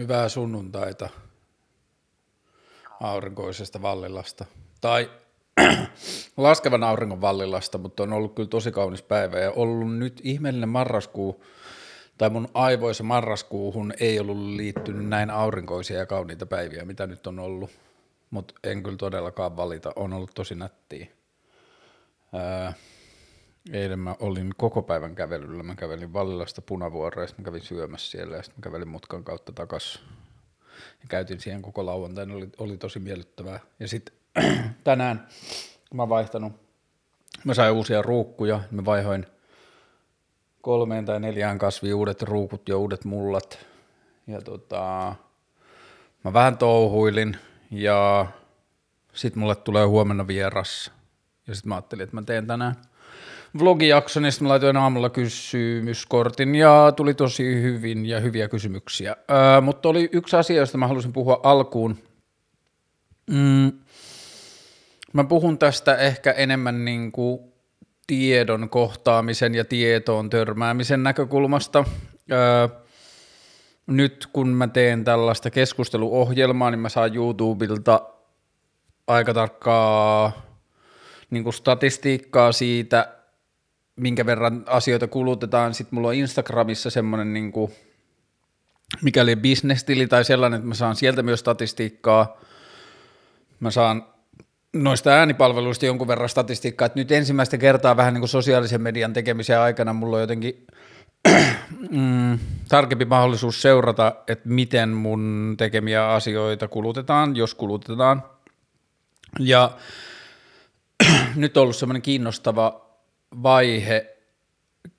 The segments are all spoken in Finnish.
Hyvää sunnuntaita aurinkoisesta Vallilasta. Tai laskevan auringon Vallilasta, mutta on ollut kyllä tosi kaunis päivä ja ollut nyt ihmeellinen marraskuu, tai mun aivoissa marraskuuhun ei ollut liittynyt näin aurinkoisia ja kauniita päiviä, mitä nyt on ollut, mutta en kyllä todellakaan valita, on ollut tosi nättiä. Ää, eilen mä olin koko päivän kävelyllä, mä kävelin Vallilasta punavuoroa, ja sitten mä kävin syömässä siellä, ja sitten mä kävelin mutkan kautta takas. Ja käytin siihen koko lauantain, oli, oli tosi miellyttävää. Ja sitten tänään mä vaihtanut, mä sain uusia ruukkuja, mä vaihoin kolmeen tai neljään kasviin uudet ruukut ja uudet mullat. Ja tota, mä vähän touhuilin ja sitten mulle tulee huomenna vieras. Ja sitten mä ajattelin, että mä teen tänään vlogijakson, niin sitten mä laitoin aamulla kysymyskortin ja tuli tosi hyvin ja hyviä kysymyksiä. Öö, mutta oli yksi asia, josta mä halusin puhua alkuun. Mm, mä puhun tästä ehkä enemmän niin kuin tiedon kohtaamisen ja tietoon törmäämisen näkökulmasta. Öö, nyt kun mä teen tällaista keskusteluohjelmaa, niin mä saan YouTubilta aika tarkkaa niin kuin statistiikkaa siitä, minkä verran asioita kulutetaan. Sitten mulla on Instagramissa semmoinen, niin kuin, mikäli bisnestili tai sellainen, että mä saan sieltä myös statistiikkaa. Mä saan noista äänipalveluista jonkun verran statistiikkaa, että nyt ensimmäistä kertaa vähän niin kuin sosiaalisen median tekemisen aikana mulla on jotenkin mm, tarkempi mahdollisuus seurata, että miten mun tekemiä asioita kulutetaan, jos kulutetaan. Ja nyt on ollut semmoinen kiinnostava vaihe,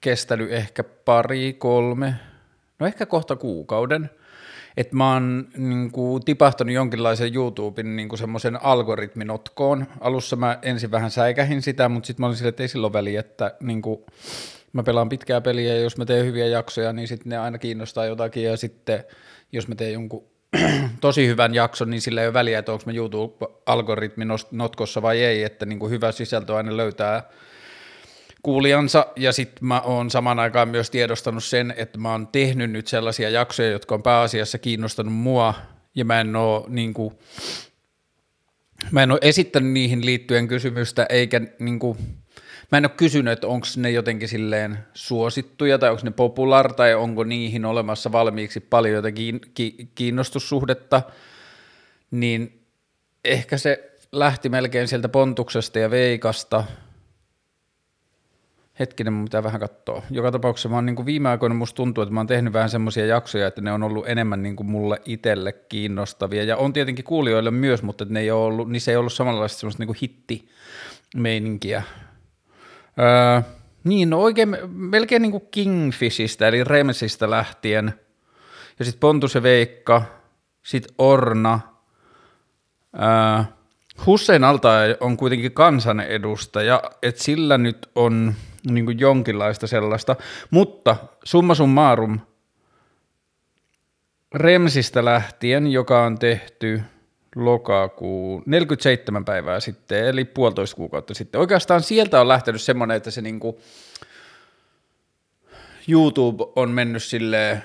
kestänyt ehkä pari, kolme, no ehkä kohta kuukauden – että mä oon niin kuin, tipahtanut jonkinlaisen YouTuben niin semmoisen algoritminotkoon. Alussa mä ensin vähän säikähin sitä, mutta sitten mä olin silleen, että ei silloin väliä, että niin kuin, mä pelaan pitkää peliä ja jos mä teen hyviä jaksoja, niin sitten ne aina kiinnostaa jotakin ja sitten jos mä teen jonkun tosi hyvän jakson, niin sillä ei ole väliä, että onko mä YouTube-algoritmin notkossa vai ei, että niin kuin hyvä sisältö aina löytää kuulijansa ja sitten mä oon saman aikaan myös tiedostanut sen, että mä oon tehnyt nyt sellaisia jaksoja, jotka on pääasiassa kiinnostanut mua ja mä en oo niin kuin, mä en ole esittänyt niihin liittyen kysymystä eikä niin kuin, mä en ole kysynyt, että onko ne jotenkin silleen suosittuja tai onko ne popular tai onko niihin olemassa valmiiksi paljon jotakin kiinnostussuhdetta, niin ehkä se lähti melkein sieltä Pontuksesta ja Veikasta – hetkinen, mun pitää vähän katsoa. Joka tapauksessa mä oon niin kuin viime aikoina musta tuntuu, että mä oon tehnyt vähän semmoisia jaksoja, että ne on ollut enemmän niin kuin mulle itselle kiinnostavia. Ja on tietenkin kuulijoille myös, mutta ne ei ole ollut, niissä ei ollut samanlaista semmoista niin hittimeininkiä. Öö, niin, no oikein melkein niin kuin Kingfishistä, eli Remsistä lähtien. Ja sitten Pontus ja Veikka, sitten Orna. Öö, Hussein Altaja on kuitenkin kansanedustaja, että sillä nyt on niin kuin jonkinlaista sellaista, mutta summa summarum, Remsistä lähtien, joka on tehty lokakuun 47 päivää sitten, eli puolitoista kuukautta sitten. Oikeastaan sieltä on lähtenyt semmoinen, että se niinku YouTube on mennyt silleen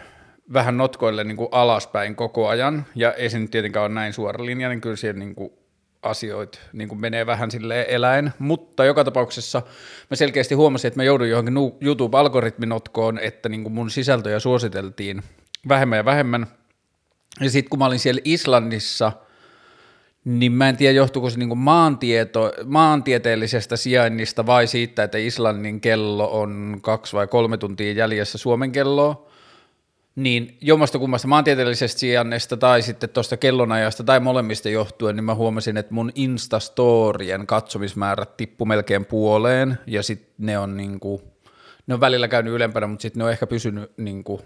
vähän notkoille niinku alaspäin koko ajan, ja ei se nyt tietenkään ole näin suora linja, niin kyllä siellä niinku asioita niin kuin menee vähän sille eläin, mutta joka tapauksessa mä selkeästi huomasin, että mä joudun johonkin YouTube-algoritminotkoon, että niin kuin mun sisältöjä suositeltiin vähemmän ja vähemmän. Ja sitten kun mä olin siellä Islannissa, niin mä en tiedä johtuuko se niin kuin maantieto, maantieteellisestä sijainnista vai siitä, että Islannin kello on kaksi vai kolme tuntia jäljessä Suomen kelloa, niin jommasta kummasta maantieteellisestä sijainnista tai sitten tuosta kellonajasta tai molemmista johtuen, niin mä huomasin, että mun Instastorien katsomismäärät tippu melkein puoleen. Ja sitten ne on niinku, ne on välillä käynyt ylempänä, mutta sitten ne on ehkä pysynyt niinku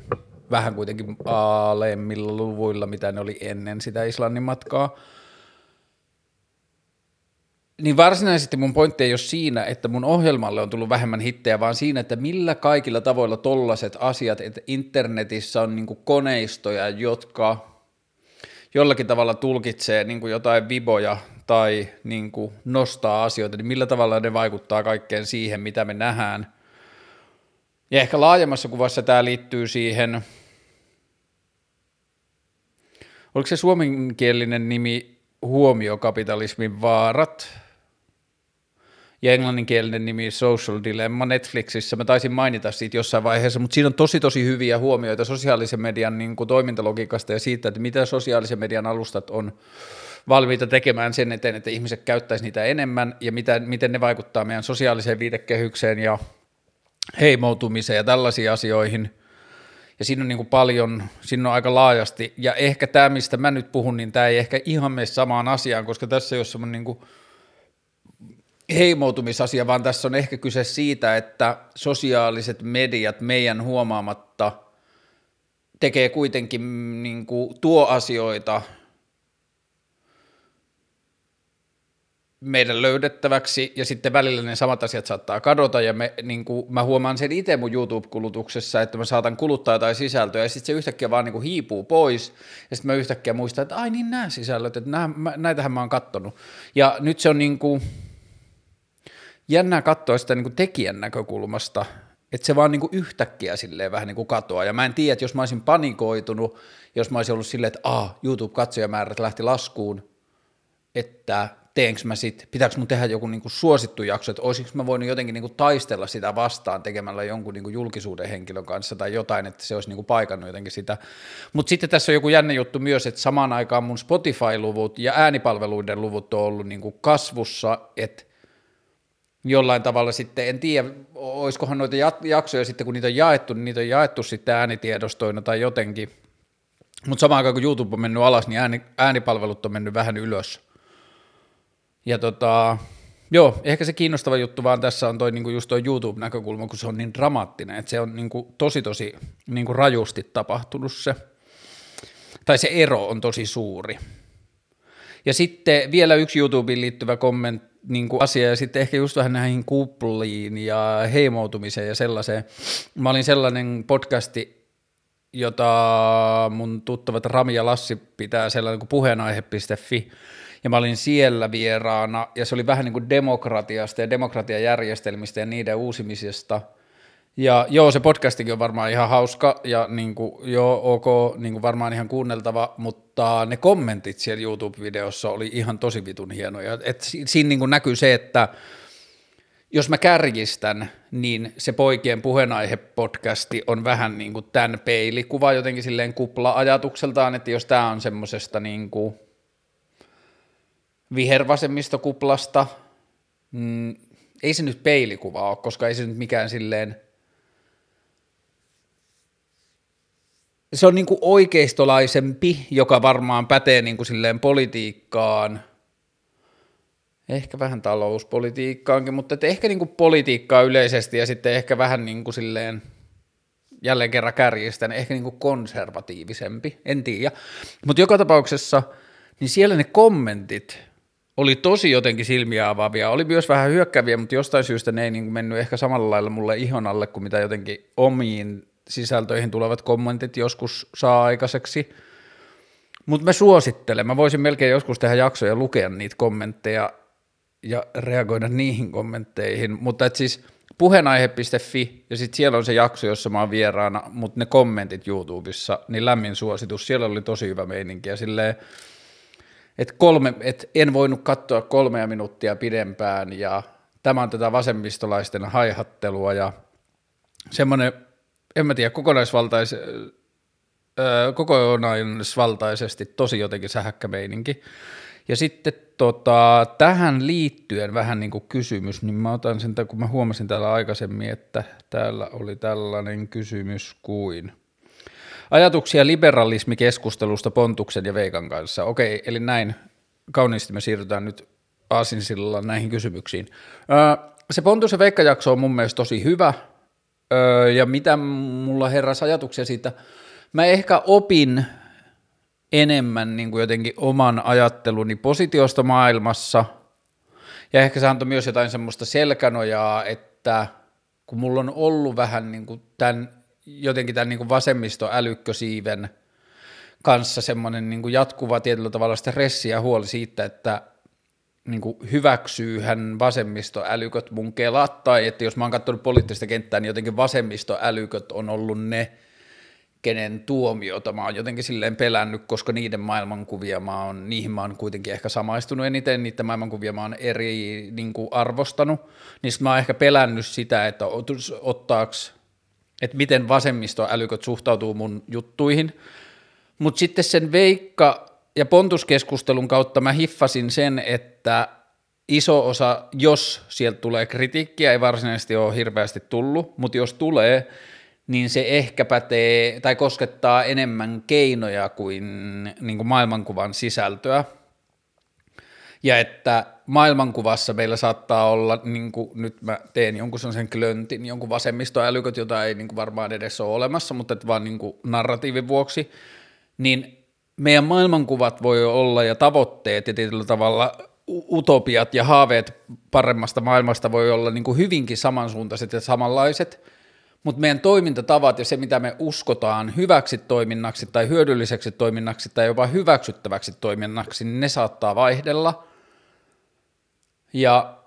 vähän kuitenkin alemmilla luvuilla, mitä ne oli ennen sitä Islannin matkaa niin varsinaisesti mun pointti ei ole siinä, että mun ohjelmalle on tullut vähemmän hittejä, vaan siinä, että millä kaikilla tavoilla tollaset asiat, että internetissä on niinku koneistoja, jotka jollakin tavalla tulkitsee niinku jotain viboja tai niinku nostaa asioita, niin millä tavalla ne vaikuttaa kaikkeen siihen, mitä me nähdään. Ja ehkä laajemmassa kuvassa tämä liittyy siihen – oliko se suomenkielinen nimi huomiokapitalismin vaarat ja englanninkielinen nimi Social Dilemma Netflixissä. Mä taisin mainita siitä jossain vaiheessa, mutta siinä on tosi tosi hyviä huomioita sosiaalisen median niin kuin toimintalogiikasta ja siitä, että mitä sosiaalisen median alustat on valmiita tekemään sen eteen, että ihmiset käyttäisi niitä enemmän ja mitä, miten ne vaikuttaa meidän sosiaaliseen viitekehykseen ja heimoutumiseen ja tällaisiin asioihin. Ja siinä on niin kuin paljon, siinä on aika laajasti, ja ehkä tämä, mistä mä nyt puhun, niin tämä ei ehkä ihan mene samaan asiaan, koska tässä ei ole semmoinen niin heimoutumisasia, vaan tässä on ehkä kyse siitä, että sosiaaliset mediat meidän huomaamatta tekee kuitenkin niin kuin, tuo asioita meidän löydettäväksi ja sitten välillä ne samat asiat saattaa kadota ja me, niin kuin, mä huomaan sen itse mun YouTube-kulutuksessa, että mä saatan kuluttaa jotain sisältöä ja sitten se yhtäkkiä vaan niin kuin hiipuu pois ja sitten mä yhtäkkiä muistan, että ai niin nämä sisällöt, että nämä, mä, näitähän mä oon kattonut. Ja nyt se on niin kuin, jännää katsoa sitä niin kuin tekijän näkökulmasta, että se vaan niin kuin yhtäkkiä silleen vähän niin kuin katoaa. Ja mä en tiedä, että jos mä olisin panikoitunut, jos mä olisin ollut silleen, että ah, YouTube-katsojamäärät lähti laskuun, että teenkö mä sit, pitääkö mun tehdä joku niin kuin suosittu jakso, että olisinko mä voinut jotenkin niin kuin taistella sitä vastaan tekemällä jonkun niin kuin julkisuuden henkilön kanssa tai jotain, että se olisi niin kuin paikannut jotenkin sitä. Mutta sitten tässä on joku jännä juttu myös, että samaan aikaan mun Spotify-luvut ja äänipalveluiden luvut on ollut niin kuin kasvussa, että jollain tavalla sitten, en tiedä, olisikohan noita jaksoja sitten, kun niitä on jaettu, niin niitä on jaettu sitten äänitiedostoina tai jotenkin, mutta samaan aikaan kun YouTube on mennyt alas, niin ääni, äänipalvelut on mennyt vähän ylös. Ja tota, joo, ehkä se kiinnostava juttu vaan tässä on toi, niinku just toi YouTube-näkökulma, kun se on niin dramaattinen, että se on niinku tosi tosi niinku rajusti tapahtunut se, tai se ero on tosi suuri. Ja sitten vielä yksi YouTubeen liittyvä kommentti, niin kuin asia ja sitten ehkä just vähän näihin kupliin ja heimoutumiseen ja sellaiseen. Mä olin sellainen podcasti, jota mun tuttavat Rami ja Lassi pitää sellainen kuin puheenaihe.fi, ja mä olin siellä vieraana, ja se oli vähän niin kuin demokratiasta ja demokratiajärjestelmistä ja niiden uusimisesta – ja joo, se podcastikin on varmaan ihan hauska ja niin kuin, joo, ok, niin kuin varmaan ihan kuunneltava, mutta ne kommentit siellä YouTube-videossa oli ihan tosi vitun hienoja. Et siinä niin kuin näkyy se, että jos mä kärjistän, niin se poikien puheenaihe-podcasti on vähän niin kuin tämän peilikuva jotenkin silleen kupla-ajatukseltaan, että jos tämä on semmoisesta niin kuin vihervasemmistokuplasta, mm, ei se nyt peilikuva ole, koska ei se nyt mikään silleen – se on niin kuin oikeistolaisempi, joka varmaan pätee niin kuin silleen politiikkaan, ehkä vähän talouspolitiikkaankin, mutta että ehkä niin kuin politiikkaa yleisesti ja sitten ehkä vähän niin kuin silleen, jälleen kerran kärjistän, ehkä niin kuin konservatiivisempi, en tiedä. Mutta joka tapauksessa, niin siellä ne kommentit oli tosi jotenkin silmiä avaavia, oli myös vähän hyökkäviä, mutta jostain syystä ne ei niin kuin mennyt ehkä samalla lailla mulle ihon alle kuin mitä jotenkin omiin sisältöihin tulevat kommentit joskus saa aikaiseksi. Mutta mä suosittelen, mä voisin melkein joskus tehdä jaksoja lukea niitä kommentteja ja reagoida niihin kommentteihin, mutta et siis puheenaihe.fi ja sitten siellä on se jakso, jossa mä oon vieraana, mutta ne kommentit YouTubessa, niin lämmin suositus, siellä oli tosi hyvä meininki ja silleen, että kolme, et en voinut katsoa kolmea minuuttia pidempään ja tämä on tätä vasemmistolaisten haihattelua ja semmoinen en mä tiedä, kokonaisvaltais, kokonaisvaltaisesti tosi jotenkin sähäkkä meininki. Ja sitten tota, tähän liittyen vähän niin kuin kysymys, niin mä otan sen, kun mä huomasin täällä aikaisemmin, että täällä oli tällainen kysymys kuin ajatuksia liberalismikeskustelusta Pontuksen ja Veikan kanssa. Okei, eli näin kauniisti me siirrytään nyt aasinsilla näihin kysymyksiin. Se Pontus ja Veikka-jakso on mun mielestä tosi hyvä, Öö, ja mitä mulla heräsi ajatuksia siitä, mä ehkä opin enemmän niin kuin jotenkin oman ajatteluni positiosta maailmassa, ja ehkä se antoi myös jotain semmoista selkänojaa, että kun mulla on ollut vähän niin kuin tämän, jotenkin tämän niin kuin vasemmistoälykkösiiven kanssa semmoinen niin kuin jatkuva tietyllä tavalla stressi ja huoli siitä, että niin kuin hyväksyyhän vasemmistoälyköt mun kelat, tai että jos mä oon katsonut poliittista kenttää, niin jotenkin vasemmistoälyköt on ollut ne, kenen tuomiota mä oon jotenkin silleen pelännyt, koska niiden maailmankuvia mä oon, niihin mä oon kuitenkin ehkä samaistunut eniten, niiden maailmankuvia mä oon eri niin kuin arvostanut, niin mä oon ehkä pelännyt sitä, että ottaaks, että miten vasemmistoälyköt suhtautuu mun juttuihin, mutta sitten sen Veikka ja Pontuskeskustelun kautta mä hiffasin sen, että iso osa, jos sieltä tulee kritiikkiä, ei varsinaisesti ole hirveästi tullut, mutta jos tulee, niin se ehkä pätee tai koskettaa enemmän keinoja kuin, niin kuin maailmankuvan sisältöä. Ja että maailmankuvassa meillä saattaa olla, niin kuin nyt mä teen jonkun sellaisen klöntin, jonkun vasemmistoälyköt, jota ei niin kuin varmaan edes ole olemassa, mutta että vaan niin kuin narratiivin vuoksi, niin meidän maailmankuvat voi olla ja tavoitteet ja tietyllä tavalla utopiat ja haaveet paremmasta maailmasta voi olla niin kuin hyvinkin samansuuntaiset ja samanlaiset, mutta meidän toimintatavat ja se, mitä me uskotaan hyväksi toiminnaksi tai hyödylliseksi toiminnaksi tai jopa hyväksyttäväksi toiminnaksi, niin ne saattaa vaihdella. Ja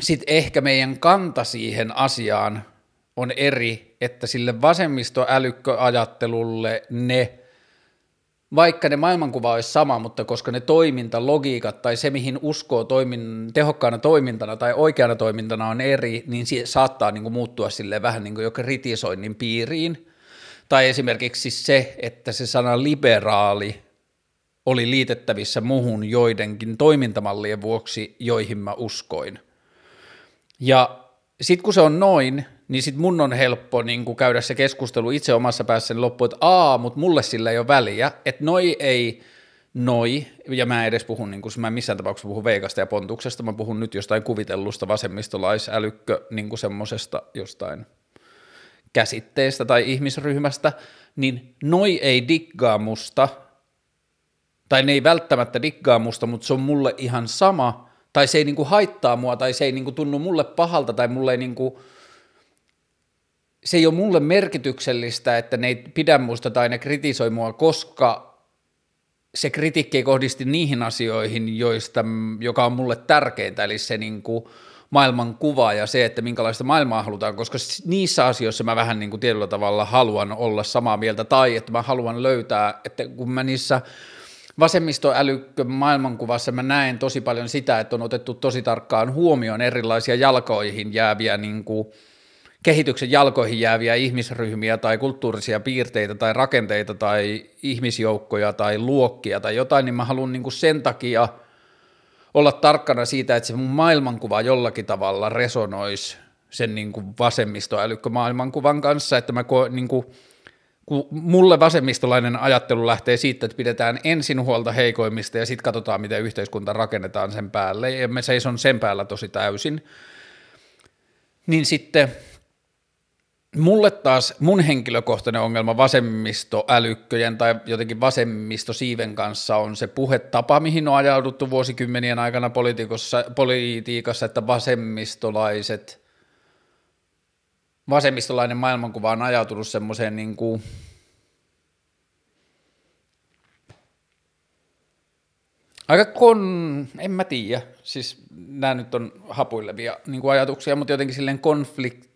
sitten ehkä meidän kanta siihen asiaan on eri, että sille vasemmistoälykköajattelulle ne vaikka ne maailmankuva olisi sama, mutta koska ne toimintalogiikat tai se, mihin uskoo toimin, tehokkaana toimintana tai oikeana toimintana on eri, niin se saattaa niin kuin muuttua sille vähän niin kuin jo kritisoinnin piiriin. Tai esimerkiksi se, että se sana liberaali oli liitettävissä muhun joidenkin toimintamallien vuoksi, joihin mä uskoin. Ja sitten kun se on noin, niin sit mun on helppo niin kuin käydä se keskustelu itse omassa päässäni loppuun, että aa, mutta mulle sillä ei ole väliä, että noi ei, noi, ja mä edes puhu, niin kuin, mä en missään tapauksessa puhu Veikasta ja Pontuksesta, mä puhun nyt jostain kuvitellusta vasemmistolaisälykkö, niin kuin semmosesta jostain käsitteestä tai ihmisryhmästä, niin noi ei diggaa musta, tai ne ei välttämättä diggaa musta, mutta se on mulle ihan sama, tai se ei niinku haittaa mua, tai se ei niinku tunnu mulle pahalta, tai mulle ei niinku, se ei ole mulle merkityksellistä, että ne ei pidä musta tai ne kritisoi mua, koska se kritiikki ei kohdisti niihin asioihin, joista, joka on mulle tärkeintä, eli se niin kuin maailman kuva ja se, että minkälaista maailmaa halutaan, koska niissä asioissa mä vähän niin kuin tietyllä tavalla haluan olla samaa mieltä, tai että mä haluan löytää, että kun mä niissä vasemmistoälykkö maailmankuvassa mä näen tosi paljon sitä, että on otettu tosi tarkkaan huomioon erilaisia jalkoihin jääviä niin kuin – kehityksen jalkoihin jääviä ihmisryhmiä tai kulttuurisia piirteitä tai rakenteita tai ihmisjoukkoja tai luokkia tai jotain, niin mä haluan niin kuin sen takia olla tarkkana siitä, että se mun maailmankuva jollakin tavalla resonoisi sen niin kuin vasemmistoälykkömaailmankuvan kanssa, että mä ko, niin kuin, kun mulle vasemmistolainen ajattelu lähtee siitä, että pidetään ensin huolta heikoimmista ja sitten katsotaan, miten yhteiskunta rakennetaan sen päälle, ja me seison sen päällä tosi täysin, niin sitten – Mulle taas mun henkilökohtainen ongelma vasemmistoälykköjen tai jotenkin vasemmistosiiven kanssa on se puhetapa, mihin on ajauduttu vuosikymmenien aikana politiikassa, että vasemmistolaiset, vasemmistolainen maailmankuva on ajautunut semmoiseen niin kuin, aika kon, en mä tiedä, siis nämä nyt on hapuilevia niin kuin ajatuksia, mutta jotenkin silleen konflikt,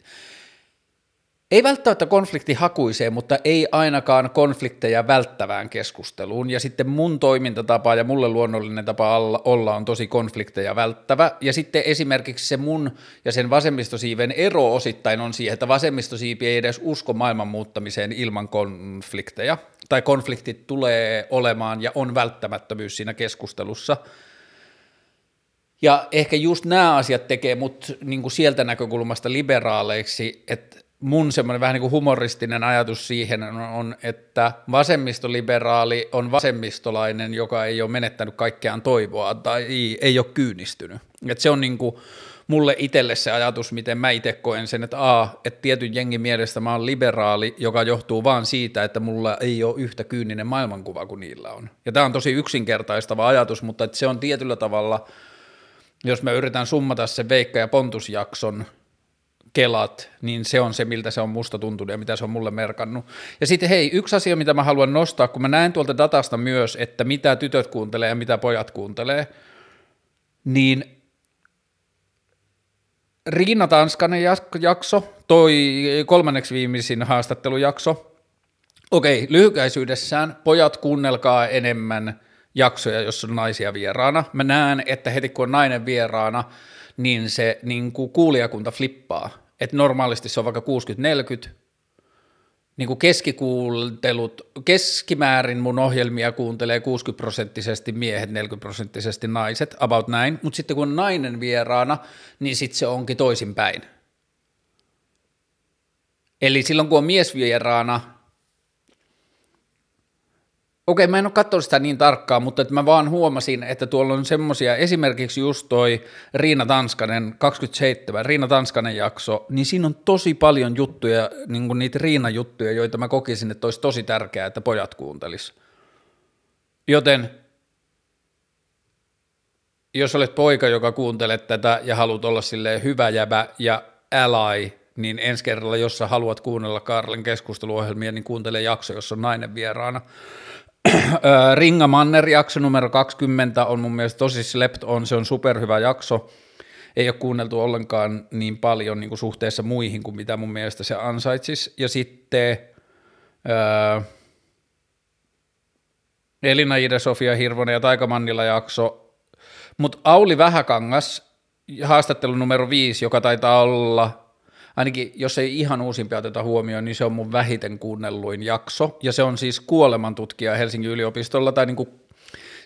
ei välttämättä konfliktihakuiseen, mutta ei ainakaan konflikteja välttävään keskusteluun. Ja sitten mun toimintatapa ja mulle luonnollinen tapa olla on tosi konflikteja välttävä. Ja sitten esimerkiksi se mun ja sen vasemmistosiiven ero osittain on siihen, että vasemmistosiipi ei edes usko maailman muuttamiseen ilman konflikteja. Tai konfliktit tulee olemaan ja on välttämättömyys siinä keskustelussa. Ja ehkä just nämä asiat tekee mut niin sieltä näkökulmasta liberaaleiksi, että mun semmoinen vähän niin kuin humoristinen ajatus siihen on, että vasemmistoliberaali on vasemmistolainen, joka ei ole menettänyt kaikkeaan toivoa tai ei, ei ole kyynistynyt. Et se on niin kuin mulle itselle se ajatus, miten mä itse koen sen, että a, että tietyn jengin mielestä mä oon liberaali, joka johtuu vaan siitä, että mulla ei ole yhtä kyyninen maailmankuva kuin niillä on. Ja tämä on tosi yksinkertaistava ajatus, mutta se on tietyllä tavalla, jos mä yritän summata se Veikka- ja Pontusjakson kelat, niin se on se, miltä se on musta tuntunut ja mitä se on mulle merkannut. Ja sitten hei, yksi asia, mitä mä haluan nostaa, kun mä näen tuolta datasta myös, että mitä tytöt kuuntelee ja mitä pojat kuuntelee, niin Riina Tanskanen jakso, toi kolmanneksi viimeisin haastattelujakso, Okei, lyhykäisyydessään pojat kuunnelkaa enemmän jaksoja, jos on naisia vieraana. Mä näen, että heti kun on nainen vieraana, niin se niin kuin kuulijakunta flippaa. Et normaalisti se on vaikka 60-40, niin kuin keskikuuntelut, keskimäärin mun ohjelmia kuuntelee 60 prosenttisesti miehet, 40 prosenttisesti naiset, about näin, mutta sitten kun on nainen vieraana, niin sitten se onkin toisinpäin. Eli silloin kun on mies vieraana, Okei, mä en ole katsonut sitä niin tarkkaan, mutta että mä vaan huomasin, että tuolla on semmosia, esimerkiksi just toi Riina Tanskanen, 27, Riina Tanskanen jakso, niin siinä on tosi paljon juttuja, niin kuin niitä Riina-juttuja, joita mä kokisin, että olisi tosi tärkeää, että pojat kuuntelis. Joten jos olet poika, joka kuuntelet tätä ja haluat olla silleen hyvä jäbä ja ally, niin ensi kerralla, jos sä haluat kuunnella Karlen keskusteluohjelmia, niin kuuntele jakso, jossa on nainen vieraana. Ringa Manner jakso numero 20 on mun mielestä tosi slept on, se on superhyvä jakso. Ei ole kuunneltu ollenkaan niin paljon niin kuin suhteessa muihin kuin mitä mun mielestä se ansaitsisi. Ja sitten ää, Elina Ida, Sofia Hirvonen ja Taika Mannila jakso. Mutta Auli Vähäkangas, haastattelu numero 5, joka taitaa olla ainakin jos ei ihan uusimpia oteta huomioon, niin se on mun vähiten kuunnelluin jakso, ja se on siis kuolemantutkija Helsingin yliopistolla, tai niin kuin,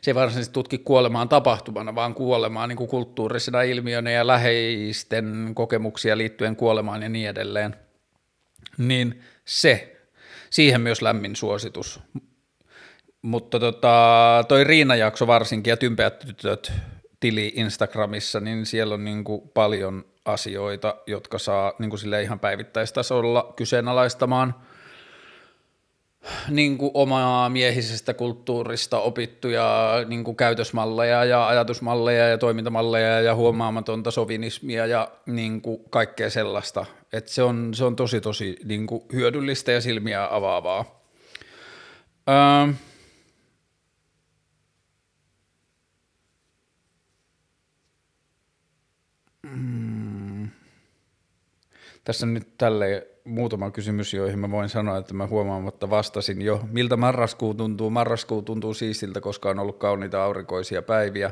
se ei varsinaisesti tutki kuolemaan tapahtumana, vaan kuolemaan niin kuin kulttuurisena ilmiönä ja läheisten kokemuksia liittyen kuolemaan ja niin edelleen. Niin se, siihen myös lämmin suositus. Mutta tota, toi Riina-jakso varsinkin ja Tympeät tytöt tili Instagramissa, niin siellä on niin kuin paljon asioita, jotka saa niin kuin sille ihan päivittäistasolla kyseenalaistamaan niin kuin omaa miehisestä kulttuurista opittuja niin kuin käytösmalleja ja ajatusmalleja ja toimintamalleja ja huomaamatonta sovinismia ja niin kuin kaikkea sellaista. Et se, on, se on tosi tosi niin kuin hyödyllistä ja silmiä avaavaa. Öö, Tässä nyt tälle muutama kysymys, joihin mä voin sanoa, että mä huomaamatta vastasin jo. Miltä marraskuu tuntuu? Marraskuu tuntuu siistiltä, koska on ollut kauniita aurinkoisia päiviä.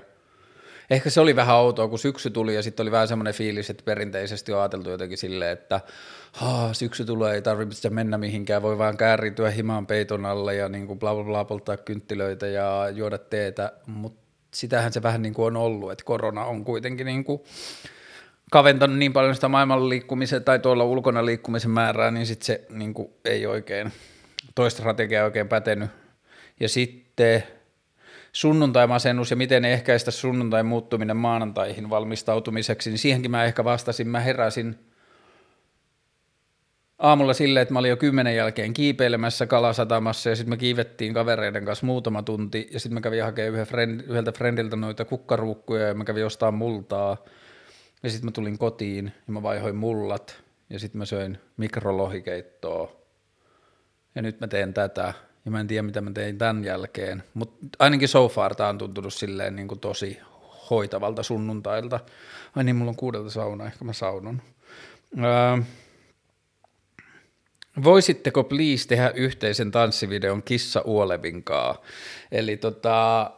Ehkä se oli vähän outoa, kun syksy tuli ja sitten oli vähän semmoinen fiilis, että perinteisesti on ajateltu jotenkin silleen, että Haa, syksy tulee, ei tarvitse mennä mihinkään, voi vaan käärityä himaan peiton alle ja niin kuin bla bla bla polttaa kynttilöitä ja juoda teetä, mutta sitähän se vähän niin kuin on ollut, että korona on kuitenkin niin kuin kaventanut niin paljon sitä maailman liikkumisen tai tuolla ulkona liikkumisen määrää, niin sitten se niin kuin, ei oikein, toista strategiaa oikein pätenyt. Ja sitten sunnuntai-masennus ja miten ehkäistä sunnuntai muuttuminen maanantaihin valmistautumiseksi, niin siihenkin mä ehkä vastasin, mä heräsin aamulla silleen, että mä olin jo kymmenen jälkeen kiipeilemässä kalasatamassa ja sitten me kiivettiin kavereiden kanssa muutama tunti ja sitten mä kävin hakemaan yhdeltä friendiltä noita kukkaruukkuja ja mä kävin jostain multaa ja sitten mä tulin kotiin ja mä vaihoin mullat ja sitten mä söin mikrolohikeittoa. Ja nyt mä teen tätä ja mä en tiedä mitä mä tein tämän jälkeen. Mutta ainakin so far tää on tuntunut silleen niin kuin tosi hoitavalta sunnuntailta. Ai niin, mulla on kuudelta sauna, ehkä mä saunon. Öö, voisitteko please tehdä yhteisen tanssivideon Kissa Uolevinkaa? Eli tota,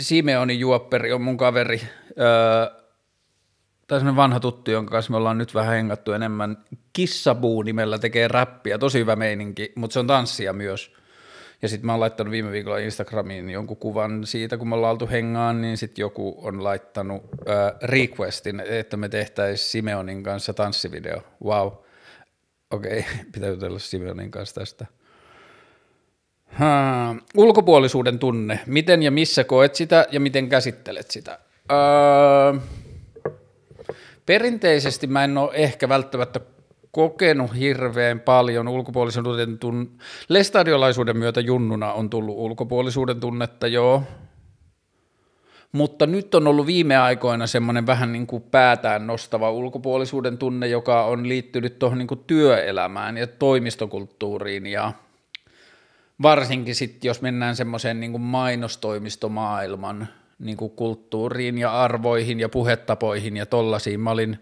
Simeoni Juopperi on mun kaveri, öö, tai semmoinen vanha tuttu, jonka kanssa me ollaan nyt vähän hengattu enemmän. Kissabuu nimellä tekee räppiä, tosi hyvä meininki, mutta se on tanssia myös. Ja sitten mä oon laittanut viime viikolla Instagramiin jonkun kuvan siitä, kun me ollaan oltu hengaan, niin sitten joku on laittanut äh, requestin, että me tehtäisiin Simeonin kanssa tanssivideo. Wow. Okei, okay. pitää jutella Simeonin kanssa tästä. Ha, ulkopuolisuuden tunne. Miten ja missä koet sitä ja miten käsittelet sitä? Öö, perinteisesti mä en ole ehkä välttämättä kokenut hirveän paljon ulkopuolisuuden tunne. Lestadiolaisuuden myötä junnuna on tullut ulkopuolisuuden tunnetta, joo. Mutta nyt on ollut viime aikoina semmoinen vähän niin kuin päätään nostava ulkopuolisuuden tunne, joka on liittynyt tuohon niin kuin työelämään ja toimistokulttuuriin ja – varsinkin sitten, jos mennään semmoiseen niin mainostoimistomaailman niin kuin kulttuuriin ja arvoihin ja puhetapoihin ja tollasiin. Mä olin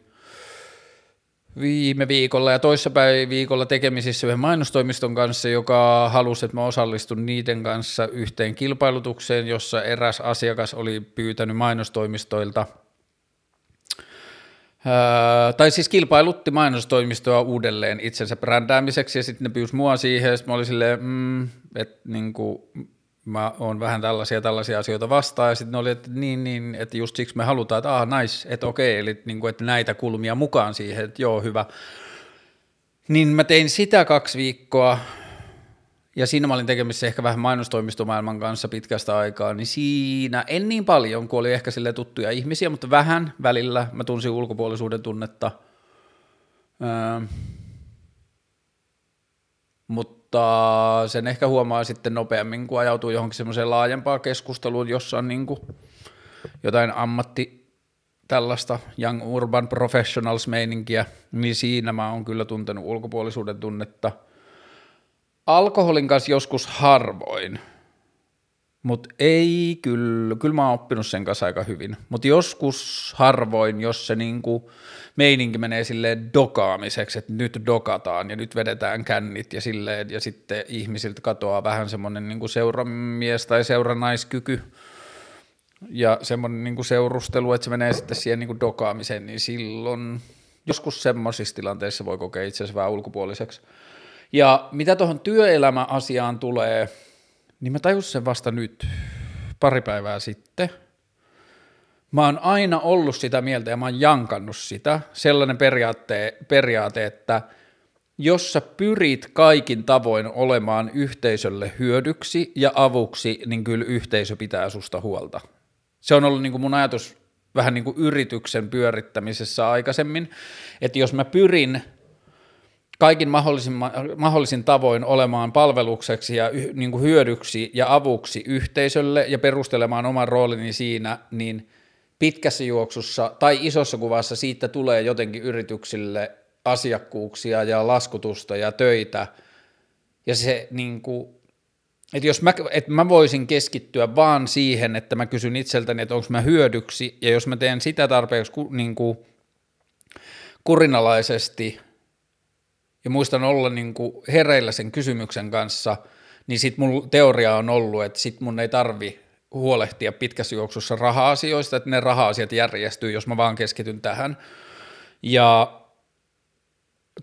viime viikolla ja toissapäin viikolla tekemisissä yhden mainostoimiston kanssa, joka halusi, että mä osallistun niiden kanssa yhteen kilpailutukseen, jossa eräs asiakas oli pyytänyt mainostoimistoilta – Öö, tai siis kilpailutti mainostoimistoa uudelleen itsensä brändäämiseksi ja sitten ne pyysi mua siihen ja mä olin silleen, mm, että niinku, mä oon vähän tällaisia tällaisia asioita vastaan ja sitten ne oli, että niin, niin, että just siksi me halutaan, että ah, nice, että okei, eli niinku, että näitä kulmia mukaan siihen, että joo, hyvä. Niin mä tein sitä kaksi viikkoa, ja siinä mä olin tekemissä ehkä vähän mainostoimistomaailman kanssa pitkästä aikaa, niin siinä en niin paljon, kun oli ehkä sille tuttuja ihmisiä, mutta vähän välillä mä tunsin ulkopuolisuuden tunnetta. Öö, mutta sen ehkä huomaa sitten nopeammin, kun ajautuu johonkin semmoiseen laajempaan keskusteluun, jossa on niin kuin jotain ammatti tällaista Young Urban Professionals-meininkiä, niin siinä mä oon kyllä tuntenut ulkopuolisuuden tunnetta – alkoholin kanssa joskus harvoin, mutta ei kyllä, kyllä mä oon oppinut sen kanssa aika hyvin, mutta joskus harvoin, jos se niinku meininki menee silleen dokaamiseksi, että nyt dokataan ja nyt vedetään kännit ja silleen, ja sitten ihmisiltä katoaa vähän semmoinen niinku seuramies tai seurannaiskyky, ja semmoinen niinku seurustelu, että se menee sitten siihen niinku dokaamiseen, niin silloin joskus semmoisissa tilanteissa voi kokea itse asiassa vähän ulkopuoliseksi. Ja mitä tuohon työelämäasiaan tulee, niin mä tajusin sen vasta nyt, pari päivää sitten. Mä oon aina ollut sitä mieltä ja mä oon jankannut sitä, sellainen periaate, periaate että jos sä pyrit kaikin tavoin olemaan yhteisölle hyödyksi ja avuksi, niin kyllä yhteisö pitää susta huolta. Se on ollut niin kuin mun ajatus vähän niin kuin yrityksen pyörittämisessä aikaisemmin, että jos mä pyrin kaikin mahdollisin, mahdollisin tavoin olemaan palvelukseksi ja niin kuin hyödyksi ja avuksi yhteisölle ja perustelemaan oman roolini siinä, niin pitkässä juoksussa tai isossa kuvassa siitä tulee jotenkin yrityksille asiakkuuksia ja laskutusta ja töitä. Ja se niin kuin, että jos mä, että mä voisin keskittyä vaan siihen, että mä kysyn itseltäni, että onko mä hyödyksi, ja jos mä teen sitä tarpeeksi niin kuin kurinalaisesti – ja muistan olla niin kuin hereillä sen kysymyksen kanssa, niin sit mun teoria on ollut, että sit mun ei tarvi huolehtia pitkässä juoksussa raha-asioista, että ne raha-asiat järjestyy, jos mä vaan keskityn tähän. Ja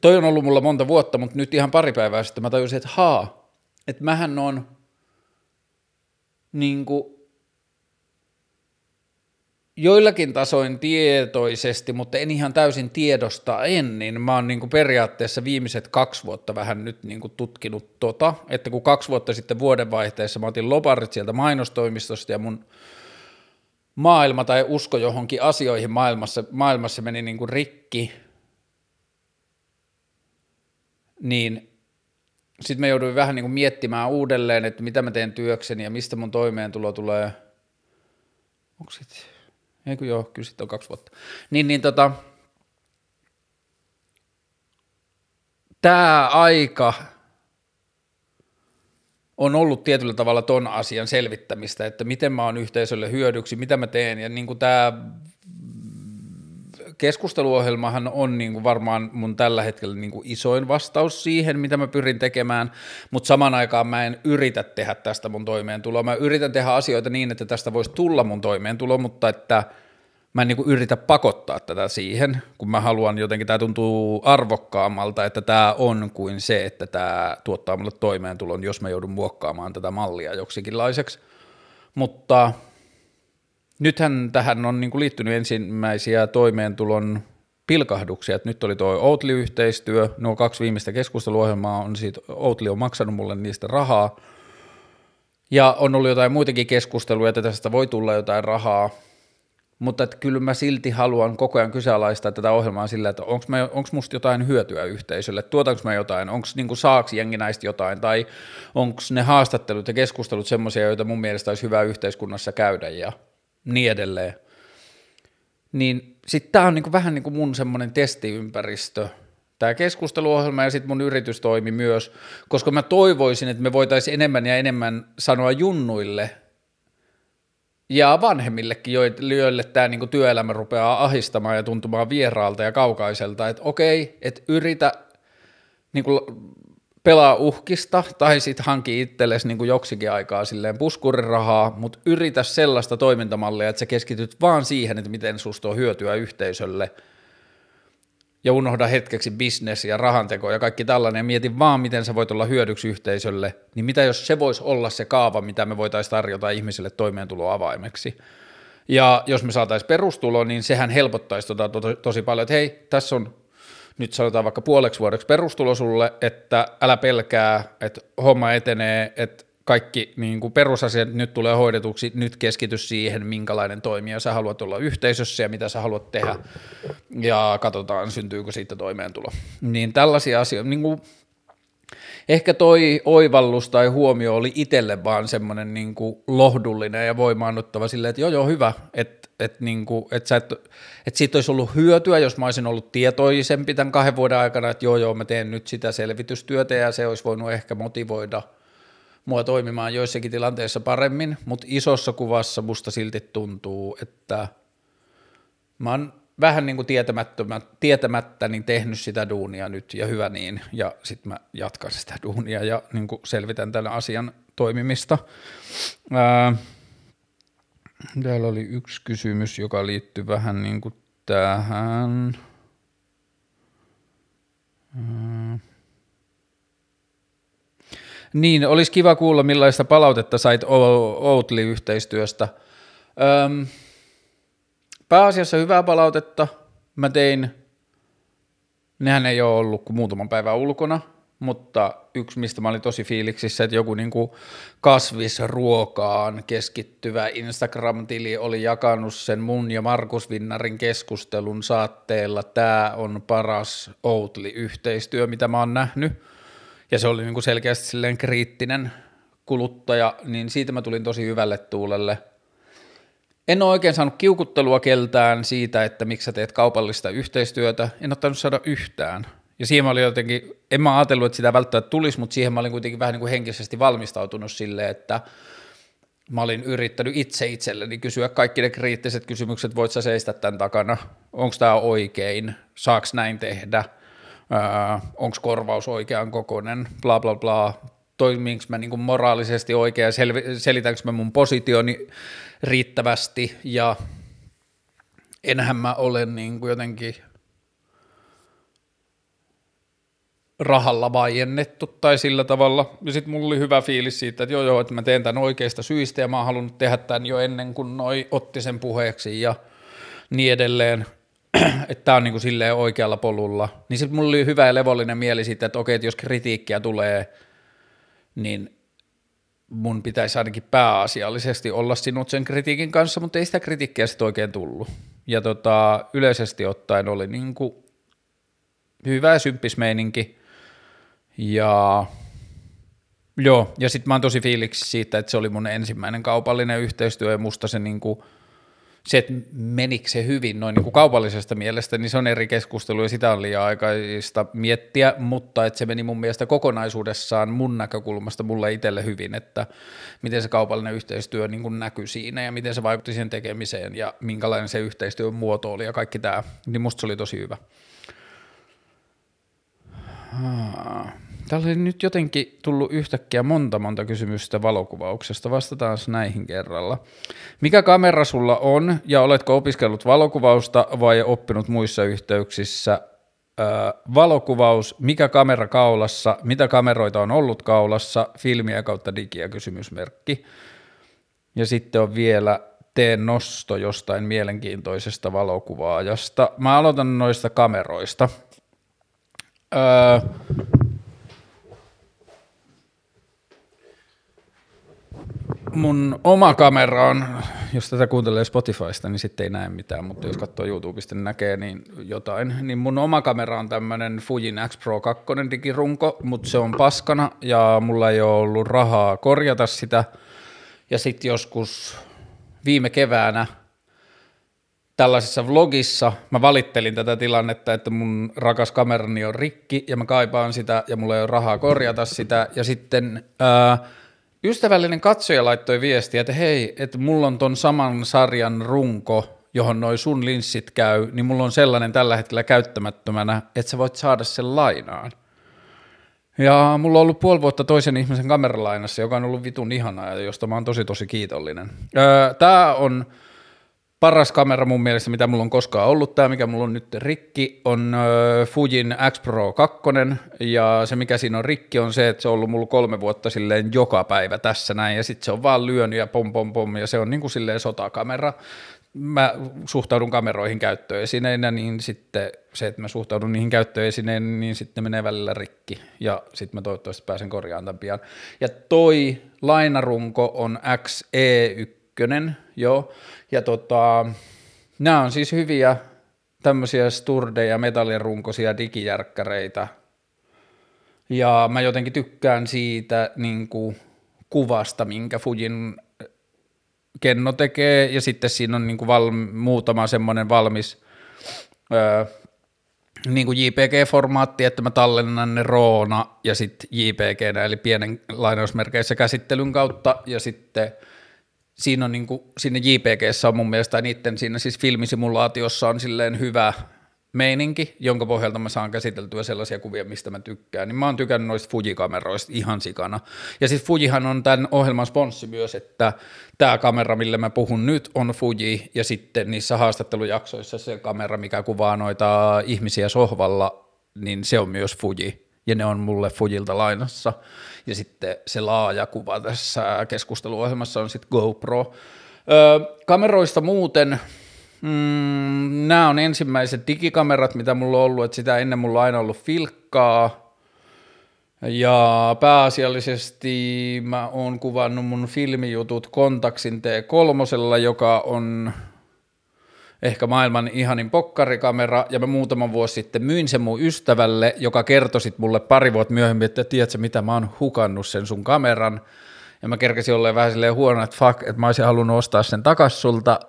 toi on ollut mulla monta vuotta, mutta nyt ihan pari päivää sitten mä tajusin, että haa, että mähän on niin kuin joillakin tasoin tietoisesti, mutta en ihan täysin tiedosta en, niin mä oon niin kuin periaatteessa viimeiset kaksi vuotta vähän nyt niin kuin tutkinut tota, että kun kaksi vuotta sitten vuodenvaihteessa mä otin loparit sieltä mainostoimistosta ja mun maailma tai usko johonkin asioihin maailmassa, maailmassa meni niin kuin rikki, niin sitten mä jouduin vähän niin kuin miettimään uudelleen, että mitä mä teen työkseni ja mistä mun toimeentulo tulee. Onko sitten Eikö joo, kyllä sitten on kaksi vuotta. Niin, niin tota, tämä aika on ollut tietyllä tavalla ton asian selvittämistä, että miten mä oon yhteisölle hyödyksi, mitä mä teen, ja niin kuin tämä keskusteluohjelmahan on niin kuin varmaan mun tällä hetkellä niin kuin isoin vastaus siihen, mitä mä pyrin tekemään, mutta saman aikaan mä en yritä tehdä tästä mun toimeentuloa. Mä yritän tehdä asioita niin, että tästä voisi tulla mun toimeentulo, mutta että mä en niin kuin yritä pakottaa tätä siihen, kun mä haluan jotenkin, tämä tuntuu arvokkaammalta, että tämä on kuin se, että tämä tuottaa mulle toimeentulon, jos mä joudun muokkaamaan tätä mallia joksikinlaiseksi. Mutta nythän tähän on niin kuin liittynyt ensimmäisiä toimeentulon pilkahduksia, että nyt oli tuo Outli-yhteistyö, nuo kaksi viimeistä keskusteluohjelmaa on siitä, Outli on maksanut mulle niistä rahaa, ja on ollut jotain muitakin keskusteluja, että tästä voi tulla jotain rahaa, mutta että kyllä mä silti haluan koko ajan kyseenalaistaa tätä ohjelmaa sillä, että onko musta jotain hyötyä yhteisölle, tuotanko mä jotain, onko niinku saaks jengi näistä jotain, tai onko ne haastattelut ja keskustelut semmoisia, joita mun mielestä olisi hyvä yhteiskunnassa käydä? Ja niin edelleen. Niin sitten tämä on niinku vähän niin kuin mun semmoinen testiympäristö, tämä keskusteluohjelma ja sitten mun yritys toimi myös, koska mä toivoisin, että me voitaisiin enemmän ja enemmän sanoa junnuille – ja vanhemmillekin, joille tämä niinku työelämä rupeaa ahistamaan ja tuntumaan vieraalta ja kaukaiselta, että okei, että yritä niinku pelaa uhkista tai sitten hanki itsellesi niin joksikin aikaa silleen puskurirahaa, mutta yritä sellaista toimintamallia, että sä keskityt vaan siihen, että miten susta on hyötyä yhteisölle ja unohda hetkeksi business ja rahanteko ja kaikki tällainen ja mieti vaan, miten sä voit olla hyödyksi yhteisölle, niin mitä jos se voisi olla se kaava, mitä me voitaisiin tarjota ihmisille toimeentuloavaimeksi. Ja jos me saataisiin perustulo, niin sehän helpottaisi tota to- tosi paljon, että hei, tässä on nyt sanotaan vaikka puoleksi vuodeksi perustulo sulle, että älä pelkää, että homma etenee, että kaikki niin kuin perusasiat nyt tulee hoidetuksi, nyt keskity siihen, minkälainen toimija sä haluat olla yhteisössä ja mitä sä haluat tehdä, ja katsotaan, syntyykö siitä toimeentulo. Niin tällaisia asioita, niin kuin ehkä toi oivallus tai huomio oli itselle vaan semmoinen niin lohdullinen ja voimaannuttava silleen, että joo joo hyvä, että et niinku, et sä et, et siitä olisi ollut hyötyä, jos mä olisin ollut tietoisempi tämän kahden vuoden aikana, että joo joo mä teen nyt sitä selvitystyötä ja se olisi voinut ehkä motivoida mua toimimaan joissakin tilanteissa paremmin, mutta isossa kuvassa musta silti tuntuu, että mä oon vähän niin kuin tietämättä niin tehnyt sitä duunia nyt ja hyvä niin, ja sitten mä jatkan sitä duunia ja niin kuin selvitän tämän asian toimimista. Ää, Täällä oli yksi kysymys, joka liittyy vähän niin kuin tähän. Niin, olisi kiva kuulla, millaista palautetta sait Outli-yhteistyöstä. Öm, pääasiassa hyvää palautetta. Mä tein, nehän ei ole ollut kuin muutaman päivän ulkona – mutta yksi, mistä mä olin tosi fiiliksissä, että joku niin kuin kasvisruokaan keskittyvä Instagram-tili oli jakanut sen mun ja Markus Vinnarin keskustelun saatteella, tämä on paras Outli-yhteistyö, mitä mä oon nähnyt, ja se oli niin kuin selkeästi silleen kriittinen kuluttaja, niin siitä mä tulin tosi hyvälle tuulelle. En ole oikein saanut kiukuttelua keltään siitä, että miksi sä teet kaupallista yhteistyötä, en ottanut saada yhtään – ja siihen mä olin jotenkin, en mä ajatellut, että sitä välttämättä tulisi, mutta siihen mä olin kuitenkin vähän niin kuin henkisesti valmistautunut silleen, että mä olin yrittänyt itse itselleni kysyä kaikki ne kriittiset kysymykset, voit sä seistä tämän takana, onko tämä oikein, saaks näin tehdä, onko korvaus oikean kokoinen, bla bla bla, toimiinko mä niin moraalisesti oikein, sel- selitänkö mä mun positioni riittävästi ja enhän mä ole niin kuin jotenkin rahalla vaiennettu tai sillä tavalla. Ja sitten mulla oli hyvä fiilis siitä, että joo joo, että mä teen tämän oikeista syistä ja mä oon halunnut tehdä tämän jo ennen kuin noi otti sen puheeksi ja niin edelleen, että tämä on niin kuin silleen oikealla polulla. Niin sitten mulla oli hyvä ja levollinen mieli siitä, että okei, että jos kritiikkiä tulee, niin mun pitäisi ainakin pääasiallisesti olla sinut sen kritiikin kanssa, mutta ei sitä kritiikkiä sitten oikein tullut. Ja tota, yleisesti ottaen oli niin kuin hyvä ja symppis meininki, ja joo, ja sitten mä oon tosi fiiliksi siitä, että se oli mun ensimmäinen kaupallinen yhteistyö ja musta se niinku, se, että menikö se hyvin noin niin kaupallisesta mielestä, niin se on eri keskustelu ja sitä on liian aikaista miettiä, mutta että se meni mun mielestä kokonaisuudessaan mun näkökulmasta mulle itselle hyvin, että miten se kaupallinen yhteistyö niin kuin näkyi siinä ja miten se vaikutti siihen tekemiseen ja minkälainen se yhteistyön muoto oli ja kaikki tämä, niin musta se oli tosi hyvä. Täällä oli nyt jotenkin tullut yhtäkkiä monta monta kysymystä valokuvauksesta. Vastataan näihin kerralla. Mikä kamera sulla on ja oletko opiskellut valokuvausta vai oppinut muissa yhteyksissä? Öö, valokuvaus, mikä kamera kaulassa, mitä kameroita on ollut kaulassa, filmiä kautta digiä kysymysmerkki. Ja sitten on vielä tee nosto jostain mielenkiintoisesta valokuvaajasta. Mä aloitan noista kameroista. Öö, mun oma kamera on, jos tätä kuuntelee Spotifysta, niin sitten ei näe mitään, mutta jos katsoo YouTubesta, niin näkee niin jotain. Niin mun oma kamera on tämmönen Fujin X Pro 2 digirunko, mutta se on paskana ja mulla ei ole ollut rahaa korjata sitä. Ja sitten joskus viime keväänä tällaisessa vlogissa mä valittelin tätä tilannetta, että mun rakas kamerani on rikki ja mä kaipaan sitä ja mulla ei ole rahaa korjata sitä. Ja sitten ää, ystävällinen katsoja laittoi viestiä, että hei, että mulla on ton saman sarjan runko, johon noi sun linssit käy, niin mulla on sellainen tällä hetkellä käyttämättömänä, että sä voit saada sen lainaan. Ja mulla on ollut puoli vuotta toisen ihmisen kameralainassa, joka on ollut vitun ihanaa josta mä oon tosi tosi kiitollinen. Öö, tää on paras kamera mun mielestä, mitä mulla on koskaan ollut. Tämä, mikä mulla on nyt rikki, on Fujin X Pro 2, ja se, mikä siinä on rikki, on se, että se on ollut mulla kolme vuotta silleen joka päivä tässä näin, ja sitten se on vaan lyönyt ja pom pom pom, ja se on niin kuin silleen sotakamera. Mä suhtaudun kameroihin käyttöesineinä, niin sitten se, että mä suhtaudun niihin käyttöesineinä, niin sitten ne menee välillä rikki, ja sitten mä toivottavasti pääsen korjaamaan tämän pian. Ja toi lainarunko on XE1, joo, ja tota, nämä on siis hyviä tämmöisiä sturdeja, metallirunkoisia digijärkkäreitä. Ja mä jotenkin tykkään siitä niin kuin, kuvasta, minkä Fujin Kenno tekee, ja sitten siinä on niin kuin val, muutama semmoinen valmis öö, niin kuin JPG-formaatti, että mä tallennan ne roona ja sitten JPG, eli pienen lainausmerkeissä käsittelyn kautta, ja sitten – siinä on niin kuin, siinä JPGssä on mun mielestä niiden siinä siis filmisimulaatiossa on silleen hyvä meininki, jonka pohjalta mä saan käsiteltyä sellaisia kuvia, mistä mä tykkään, niin mä oon tykännyt noista Fuji-kameroista ihan sikana. Ja siis Fujihan on tämän ohjelman sponssi myös, että tämä kamera, millä mä puhun nyt, on Fuji, ja sitten niissä haastattelujaksoissa se kamera, mikä kuvaa noita ihmisiä sohvalla, niin se on myös Fuji, ja ne on mulle Fujilta lainassa. Ja sitten se laaja kuva tässä keskusteluohjelmassa on sitten GoPro. Öö, kameroista muuten, mm, nämä on ensimmäiset digikamerat, mitä mulla on ollut, että sitä ennen mulla on aina ollut filkkaa. Ja pääasiallisesti mä oon kuvannut mun filmijutut Kontaksin T3, joka on ehkä maailman ihanin pokkarikamera, ja mä muutaman vuosi sitten myin sen mun ystävälle, joka kertoi sit mulle pari vuotta myöhemmin, että tiedätkö mitä, mä oon hukannut sen sun kameran, ja mä kerkesin olleen vähän silleen huono, että fuck, että mä olisin halunnut ostaa sen takas sulta,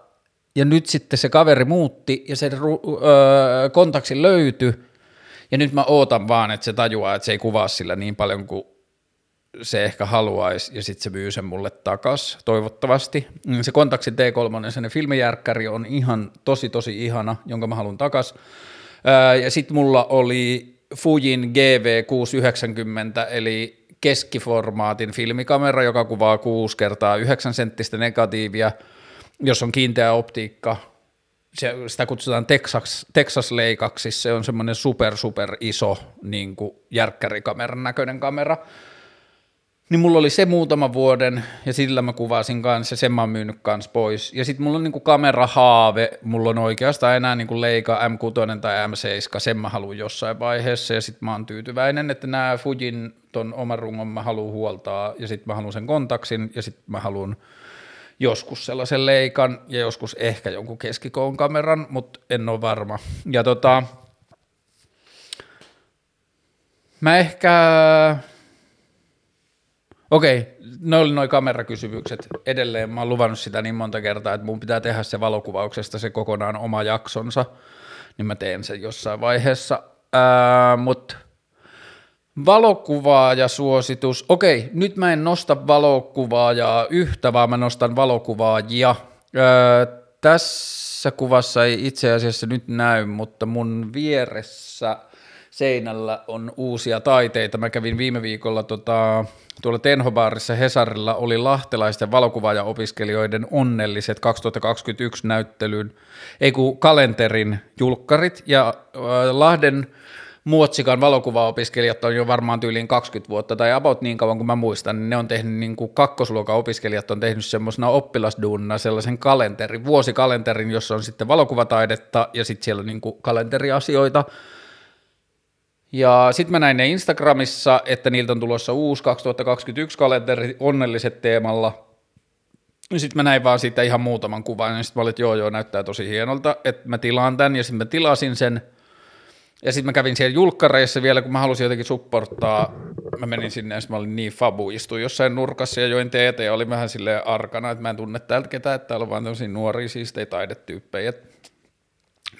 ja nyt sitten se kaveri muutti, ja se öö, kontaksi löytyi, ja nyt mä ootan vaan, että se tajuaa, että se ei kuvaa sillä niin paljon kuin se ehkä haluaisi, ja sitten se myy sen mulle takas, toivottavasti. Mm, se Kontaksin T3, sen filmijärkkäri on ihan tosi tosi ihana, jonka mä haluan takas. Ja sitten mulla oli Fujin GV690, eli keskiformaatin filmikamera, joka kuvaa 6 kertaa 9 senttistä negatiivia, jos on kiinteä optiikka. Se, sitä kutsutaan Texas, Texas Leikaksi, se on semmoinen super super iso niin järkkärikameran näköinen kamera. Niin mulla oli se muutama vuoden ja sillä mä kuvasin kanssa ja sen mä oon myynyt kanssa pois. Ja sitten mulla on niinku kamerahaave, mulla on oikeastaan enää niinku Leica M6 tai M7, sen mä haluan jossain vaiheessa ja sitten mä oon tyytyväinen, että nämä Fujin ton oman rungon mä haluan huoltaa ja sitten mä haluan sen kontaksin ja sitten mä haluan joskus sellaisen leikan ja joskus ehkä jonkun keskikoon kameran, mutta en ole varma. Ja tota, mä ehkä Okei, ne oli noin kamerakysymykset. Edelleen mä oon luvannut sitä niin monta kertaa, että mun pitää tehdä se valokuvauksesta se kokonaan oma jaksonsa, niin mä teen sen jossain vaiheessa. Mutta valokuvaa ja suositus. Okei, nyt mä en nosta valokuvaajaa yhtä, vaan mä nostan valokuvaajia. Ää, tässä kuvassa ei itse asiassa nyt näy, mutta mun vieressä – seinällä on uusia taiteita. Mä kävin viime viikolla tota, tuolla Tenhobaarissa Hesarilla, oli lahtelaisten valokuvaajaopiskelijoiden onnelliset 2021 näyttelyn, ei kun kalenterin julkkarit, ja äh, Lahden Muotsikan valokuvaopiskelijat on jo varmaan tyyliin 20 vuotta tai about niin kauan kuin mä muistan, niin ne on tehnyt niin kuin kakkosluokan opiskelijat on tehnyt semmoisena oppilasduunina sellaisen kalenterin, vuosikalenterin, jossa on sitten valokuvataidetta ja sitten siellä on niin kuin kalenteriasioita, ja sitten mä näin ne Instagramissa, että niiltä on tulossa uusi 2021 kalenteri onnelliset teemalla. Sitten mä näin vaan siitä ihan muutaman kuvan, ja sitten mä olin, että joo joo, näyttää tosi hienolta, että mä tilaan tämän, ja sitten mä tilasin sen, ja sitten mä kävin siellä julkkareissa vielä, kun mä halusin jotenkin supporttaa, mä menin sinne, ja mä olin niin fabu, istuin jossain nurkassa ja join teetä, ja oli vähän silleen arkana, että mä en tunne täältä ketään, että täällä on vaan tämmöisiä nuoria siistejä taidetyyppejä.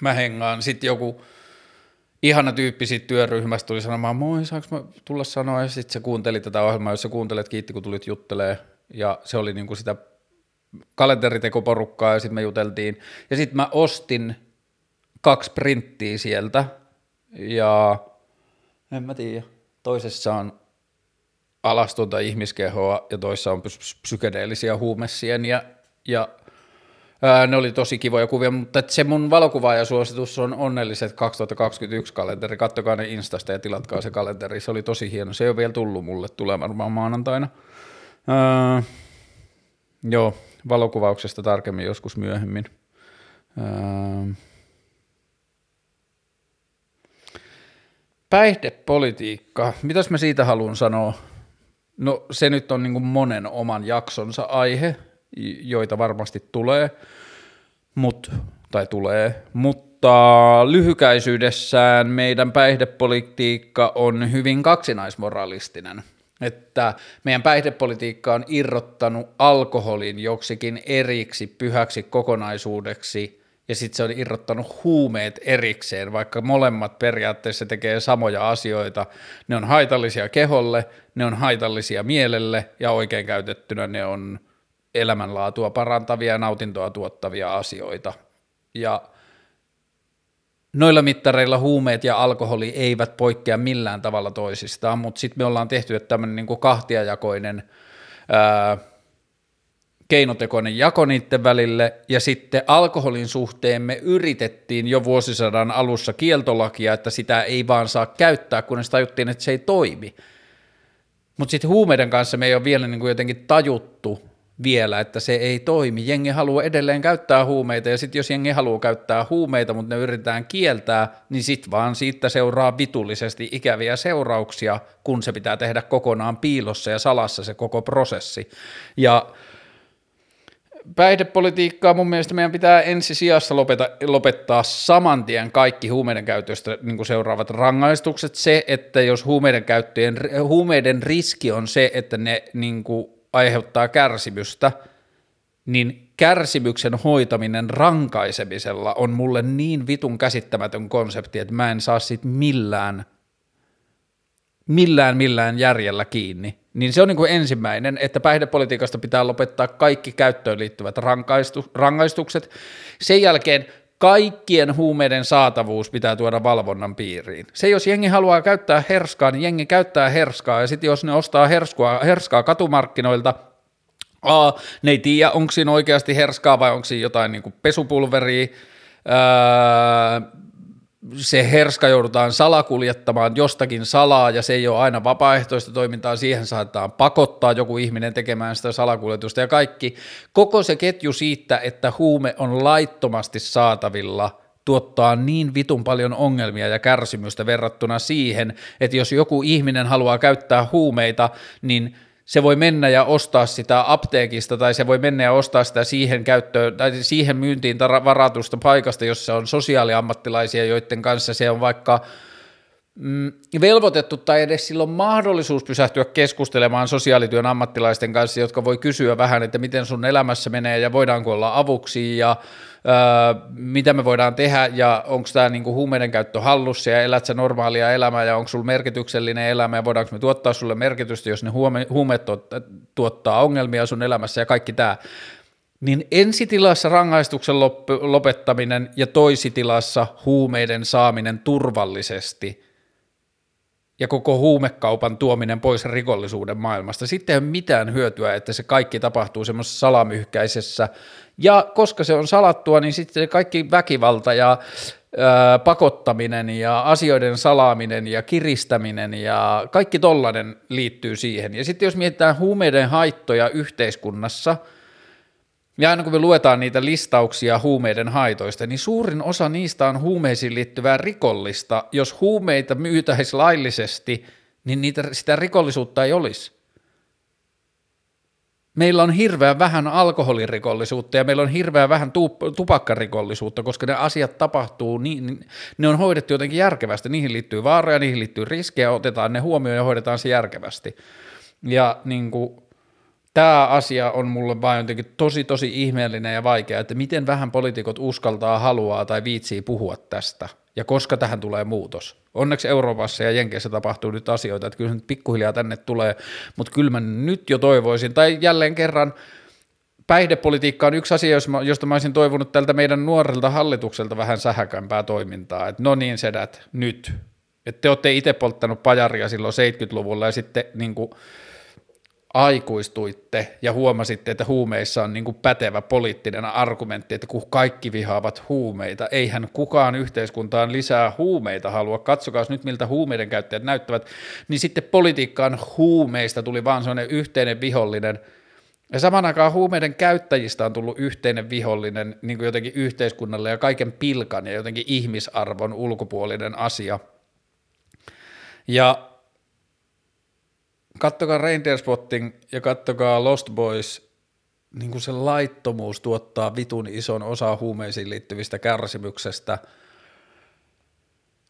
Mä hengaan, sitten joku ihana tyyppi siitä työryhmästä tuli sanomaan, moi, saanko mä tulla sanoa, ja sitten se kuunteli tätä ohjelmaa, jos sä kuuntelet, kiitti kun tulit juttelee, ja se oli niinku sitä kalenteritekoporukkaa, ja sitten me juteltiin, ja sitten mä ostin kaksi printtiä sieltä, ja en mä tiedä, toisessa on alastonta ihmiskehoa, ja toissa on psykedeellisiä huumesieniä, ja Ää, ne oli tosi kivoja kuvia, mutta se mun valokuvaajasuositus on onnelliset 2021 kalenteri. Kattokaa ne Instasta ja tilatkaa se kalenteri. Se oli tosi hieno. Se ei ole vielä tullut mulle, tulee varmaan maanantaina. Ää, joo, valokuvauksesta tarkemmin joskus myöhemmin. Ää, päihdepolitiikka, mitäs mä siitä haluan sanoa? No se nyt on niin monen oman jaksonsa aihe, joita varmasti tulee, mut, tai tulee, mutta lyhykäisyydessään meidän päihdepolitiikka on hyvin kaksinaismoralistinen. Että meidän päihdepolitiikka on irrottanut alkoholin joksikin eriksi pyhäksi kokonaisuudeksi ja sitten se on irrottanut huumeet erikseen, vaikka molemmat periaatteessa tekee samoja asioita. Ne on haitallisia keholle, ne on haitallisia mielelle ja oikein käytettynä ne on elämänlaatua parantavia ja nautintoa tuottavia asioita. Ja noilla mittareilla huumeet ja alkoholi eivät poikkea millään tavalla toisistaan, mutta sitten me ollaan tehty tämmöinen niin kahtiajakoinen ää, keinotekoinen jako niiden välille, ja sitten alkoholin suhteen me yritettiin jo vuosisadan alussa kieltolakia, että sitä ei vaan saa käyttää, kunnes tajuttiin, että se ei toimi. Mutta sitten huumeiden kanssa me ei ole vielä niin jotenkin tajuttu, vielä, että se ei toimi. Jengi haluaa edelleen käyttää huumeita ja sitten jos jengi haluaa käyttää huumeita, mutta ne yritetään kieltää, niin sitten vaan siitä seuraa vitullisesti ikäviä seurauksia, kun se pitää tehdä kokonaan piilossa ja salassa se koko prosessi. Ja päihdepolitiikkaa mun mielestä meidän pitää ensisijassa lopeta, lopettaa saman tien kaikki huumeiden käytöstä niin seuraavat rangaistukset. Se, että jos huumeiden, käyttöjen, huumeiden riski on se, että ne niin kuin aiheuttaa kärsimystä, niin kärsimyksen hoitaminen rankaisemisella on mulle niin vitun käsittämätön konsepti, että mä en saa sit millään, millään millään järjellä kiinni. Niin se on niin kuin ensimmäinen, että päihdepolitiikasta pitää lopettaa kaikki käyttöön liittyvät rankaistu, rangaistukset. Sen jälkeen kaikkien huumeiden saatavuus pitää tuoda valvonnan piiriin. Se, jos jengi haluaa käyttää herskaa, niin jengi käyttää herskaa, ja sitten jos ne ostaa herskua, herskaa katumarkkinoilta, A, ne ei tiedä, onko siinä oikeasti herskaa vai onko siinä jotain niin pesupulveria, öö, se herska joudutaan salakuljettamaan jostakin salaa ja se ei ole aina vapaaehtoista toimintaa, siihen saattaa pakottaa joku ihminen tekemään sitä salakuljetusta ja kaikki. Koko se ketju siitä, että huume on laittomasti saatavilla, tuottaa niin vitun paljon ongelmia ja kärsimystä verrattuna siihen, että jos joku ihminen haluaa käyttää huumeita, niin – se voi mennä ja ostaa sitä apteekista tai se voi mennä ja ostaa sitä siihen käyttöön tai siihen myyntiin varatusta paikasta, jossa on sosiaaliammattilaisia, joiden kanssa se on vaikka mm, velvoitettu tai edes silloin mahdollisuus pysähtyä keskustelemaan sosiaalityön ammattilaisten kanssa, jotka voi kysyä vähän, että miten sun elämässä menee ja voidaanko olla avuksi ja mitä me voidaan tehdä ja onko tämä niinku huumeiden käyttö hallussa ja elät sä normaalia elämää ja onko sulla merkityksellinen elämä ja voidaanko me tuottaa sulle merkitystä, jos ne huume, huumeet tuottaa ongelmia sun elämässä ja kaikki tämä. Niin ensitilassa rangaistuksen lopettaminen ja toisitilassa huumeiden saaminen turvallisesti – ja koko huumekaupan tuominen pois rikollisuuden maailmasta. Sitten ei ole mitään hyötyä, että se kaikki tapahtuu semmoisessa salamyhkäisessä, ja koska se on salattua, niin sitten kaikki väkivalta ja ää, pakottaminen ja asioiden salaaminen ja kiristäminen ja kaikki tollainen liittyy siihen. Ja sitten jos mietitään huumeiden haittoja yhteiskunnassa – ja aina kun me luetaan niitä listauksia huumeiden haitoista, niin suurin osa niistä on huumeisiin liittyvää rikollista. Jos huumeita myytäisiin laillisesti, niin niitä, sitä rikollisuutta ei olisi. Meillä on hirveän vähän alkoholirikollisuutta ja meillä on hirveän vähän tupakkarikollisuutta, koska ne asiat tapahtuu, niin, ne on hoidettu jotenkin järkevästi. Niihin liittyy vaaroja, niihin liittyy riskejä, otetaan ne huomioon ja hoidetaan se järkevästi. Ja niin kuin, tämä asia on mulle vain jotenkin tosi tosi ihmeellinen ja vaikea, että miten vähän poliitikot uskaltaa, haluaa tai viitsii puhua tästä. ja koska tähän tulee muutos. Onneksi Euroopassa ja Jenkeissä tapahtuu nyt asioita, että kyllä nyt pikkuhiljaa tänne tulee, mutta kyllä mä nyt jo toivoisin, tai jälleen kerran päihdepolitiikka on yksi asia, josta mä olisin toivonut tältä meidän nuorelta hallitukselta vähän sähäkämpää toimintaa, että no niin sedät, nyt, että te olette itse polttanut pajaria silloin 70-luvulla ja sitten niin kuin, aikuistuitte ja huomasitte, että huumeissa on niin kuin pätevä poliittinen argumentti, että kun kaikki vihaavat huumeita, eihän kukaan yhteiskuntaan lisää huumeita halua, katsokaa nyt miltä huumeiden käyttäjät näyttävät, niin sitten politiikkaan huumeista tuli vaan sellainen yhteinen vihollinen, ja saman aikaan huumeiden käyttäjistä on tullut yhteinen vihollinen niin kuin jotenkin yhteiskunnalle ja kaiken pilkan ja jotenkin ihmisarvon ulkopuolinen asia. Ja kattokaa Reindeer Spotting ja kattokaa Lost Boys, niin kuin se laittomuus tuottaa vitun ison osa huumeisiin liittyvistä kärsimyksestä.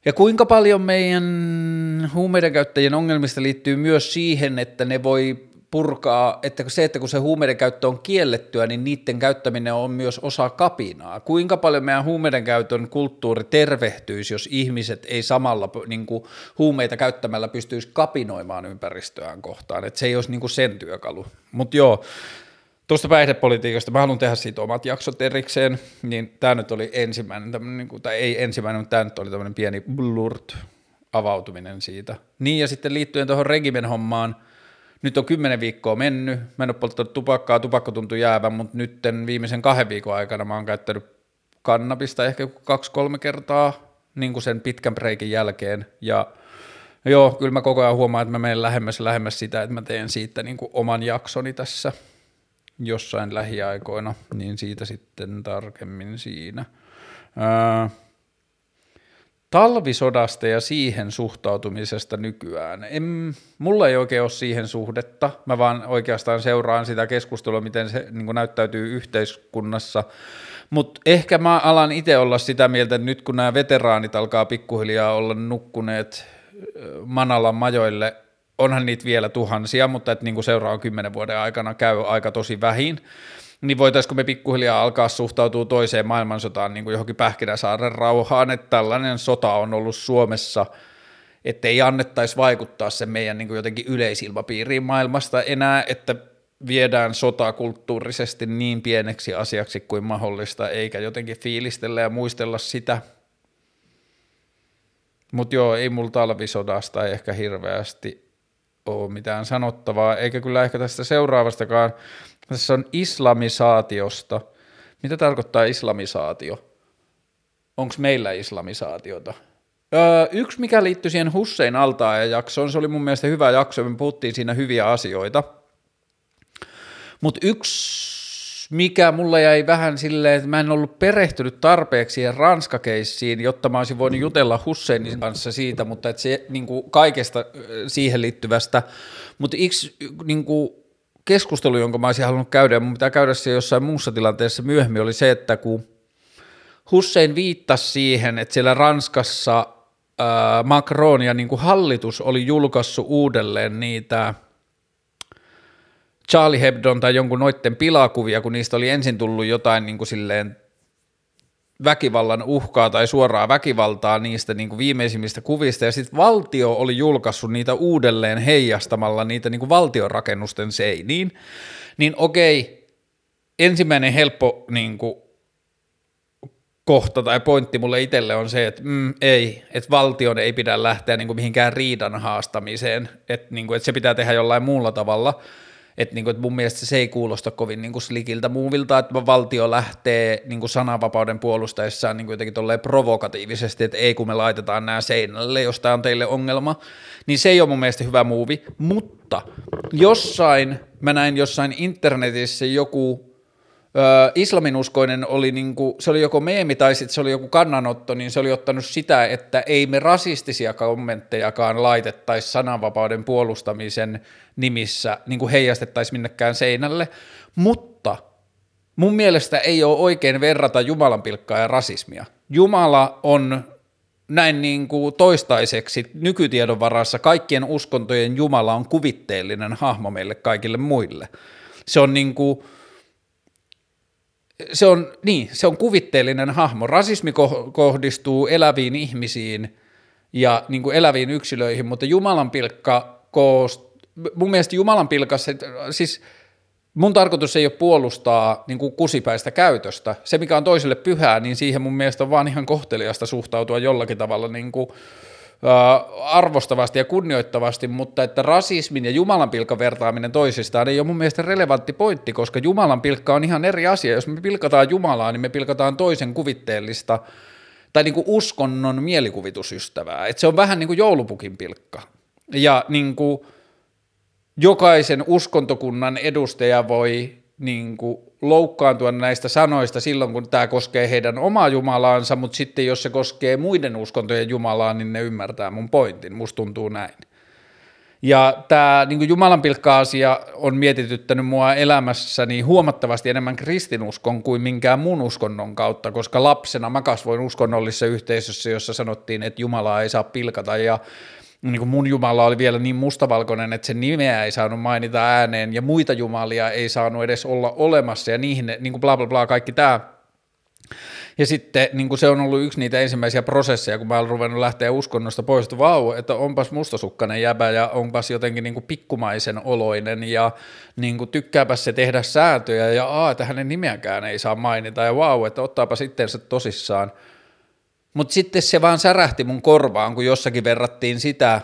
Ja kuinka paljon meidän huumeiden käyttäjien ongelmista liittyy myös siihen, että ne voi purkaa, että se, että kun se huumeiden käyttö on kiellettyä, niin niiden käyttäminen on myös osa kapinaa. Kuinka paljon meidän huumeiden käytön kulttuuri tervehtyisi, jos ihmiset ei samalla niin kuin, huumeita käyttämällä pystyisi kapinoimaan ympäristöään kohtaan, että se ei olisi niin kuin sen työkalu. Mutta joo, tuosta päihdepolitiikasta, mä haluan tehdä siitä omat jaksot erikseen, niin tämä nyt oli ensimmäinen, niin kuin, tai ei ensimmäinen, mutta tämä nyt oli tämmöinen pieni blurt avautuminen siitä. Niin ja sitten liittyen tuohon regimen hommaan – nyt on kymmenen viikkoa mennyt, mä en ole polttanut tupakkaa, tupakka tuntui jäävän, mutta nyt viimeisen kahden viikon aikana mä oon käyttänyt kannabista ehkä kaksi-kolme kertaa niin kuin sen pitkän breikin jälkeen. Ja joo, kyllä mä koko ajan huomaan, että mä menen lähemmäs lähemmäs sitä, että mä teen siitä niin kuin oman jaksoni tässä jossain lähiaikoina, niin siitä sitten tarkemmin siinä. Öö, talvisodasta ja siihen suhtautumisesta nykyään. En, mulla ei oikein ole siihen suhdetta, mä vaan oikeastaan seuraan sitä keskustelua, miten se niin näyttäytyy yhteiskunnassa, mutta ehkä mä alan itse olla sitä mieltä, että nyt kun nämä veteraanit alkaa pikkuhiljaa olla nukkuneet Manalan majoille, onhan niitä vielä tuhansia, mutta että niin seuraavan kymmenen vuoden aikana käy aika tosi vähin, niin voitaisiko me pikkuhiljaa alkaa suhtautua toiseen maailmansotaan niin kuin johonkin Pähkinäsaaren rauhaan, että tällainen sota on ollut Suomessa, ettei annettaisi vaikuttaa sen meidän niin kuin jotenkin yleisilmapiiriin maailmasta enää, että viedään sota kulttuurisesti niin pieneksi asiaksi kuin mahdollista, eikä jotenkin fiilistellä ja muistella sitä. Mutta joo, ei mulla talvisodasta ehkä hirveästi ole mitään sanottavaa, eikä kyllä ehkä tästä seuraavastakaan. Tässä on islamisaatiosta. Mitä tarkoittaa islamisaatio? Onko meillä islamisaatiota? Öö, yksi, mikä liittyy siihen Hussein altaan jaksoon, se oli mun mielestä hyvä jakso, me puhuttiin siinä hyviä asioita. Mutta yksi, mikä mulla jäi vähän silleen, että mä en ollut perehtynyt tarpeeksi siihen ranskakeissiin, jotta mä olisin voinut jutella Husseinin kanssa siitä, mutta että se niin kuin kaikesta siihen liittyvästä, mutta yksi niin kuin, keskustelu, jonka mä olisin halunnut käydä, ja mun pitää käydä se jossain muussa tilanteessa myöhemmin, oli se, että kun Hussein viittasi siihen, että siellä Ranskassa ää, Macron ja niin kuin hallitus oli julkaissut uudelleen niitä Charlie Hebdon tai jonkun noitten pilakuvia, kun niistä oli ensin tullut jotain niin kuin silleen väkivallan uhkaa tai suoraa väkivaltaa niistä niin kuin viimeisimmistä kuvista, ja sitten valtio oli julkaissut niitä uudelleen heijastamalla niitä niin kuin valtiorakennusten seiniin, niin okei, ensimmäinen helppo niin kuin, kohta tai pointti mulle itselle on se, että mm, ei, että valtion ei pidä lähteä niin kuin mihinkään riidan haastamiseen, että, niin kuin, että se pitää tehdä jollain muulla tavalla, että niin kuin, että mun mielestä se ei kuulosta kovin niin kuin slikiltä muuvilta, että valtio lähtee niin kuin sananvapauden puolustaessaan niin kuin jotenkin tolleen provokatiivisesti, että ei kun me laitetaan nämä seinälle, jos tämä on teille ongelma, niin se ei ole mun mielestä hyvä muuvi, mutta jossain, mä näin jossain internetissä joku islaminuskoinen oli, niinku, se oli joko meemi tai sitten se oli joku kannanotto, niin se oli ottanut sitä, että ei me rasistisia kommenttejakaan laitettaisi sananvapauden puolustamisen nimissä niin kuin heijastettaisiin minnekään seinälle, mutta mun mielestä ei ole oikein verrata Jumalan pilkkaa ja rasismia. Jumala on näin niin kuin toistaiseksi nykytiedon varassa kaikkien uskontojen Jumala on kuvitteellinen hahmo meille kaikille muille. Se on niin kuin, se on, niin, se on kuvitteellinen hahmo. Rasismi ko- kohdistuu eläviin ihmisiin ja niin kuin eläviin yksilöihin, mutta Jumalan pilkka koost... mun mielestä Jumalan pilkas, siis mun tarkoitus ei ole puolustaa niin kuin kusipäistä käytöstä. Se, mikä on toiselle pyhää, niin siihen mun mielestä on vaan ihan kohteliasta suhtautua jollakin tavalla niin kuin, arvostavasti ja kunnioittavasti, mutta että rasismin ja Jumalan pilkan vertaaminen toisistaan ei ole mun mielestä relevantti pointti, koska Jumalan pilkka on ihan eri asia. Jos me pilkataan Jumalaa, niin me pilkataan toisen kuvitteellista tai niin kuin uskonnon mielikuvitusystävää. Et se on vähän niin kuin joulupukin pilkka. Ja niin kuin jokaisen uskontokunnan edustaja voi niin kuin loukkaantua näistä sanoista silloin, kun tämä koskee heidän omaa Jumalaansa, mutta sitten jos se koskee muiden uskontojen Jumalaa, niin ne ymmärtää mun pointin. Musta tuntuu näin. Ja tämä niin Jumalan pilkka-asia on mietityttänyt mua elämässäni huomattavasti enemmän kristinuskon kuin minkään muun uskonnon kautta, koska lapsena mä kasvoin uskonnollisessa yhteisössä, jossa sanottiin, että Jumalaa ei saa pilkata ja niin kuin mun Jumala oli vielä niin mustavalkoinen, että sen nimeä ei saanut mainita ääneen ja muita jumalia ei saanut edes olla olemassa ja niihin niin kuin bla bla bla kaikki tämä. Ja sitten niin kuin se on ollut yksi niitä ensimmäisiä prosesseja, kun mä olen ruvennut lähteä uskonnosta pois, että vau, että onpas mustasukkainen jäbä ja onpas jotenkin niin kuin pikkumaisen oloinen ja niin kuin tykkääpäs se tehdä sääntöjä ja aa, että hänen nimeäkään ei saa mainita ja vau, että ottaapa sitten se tosissaan – mutta sitten se vaan särähti mun korvaan, kun jossakin verrattiin sitä,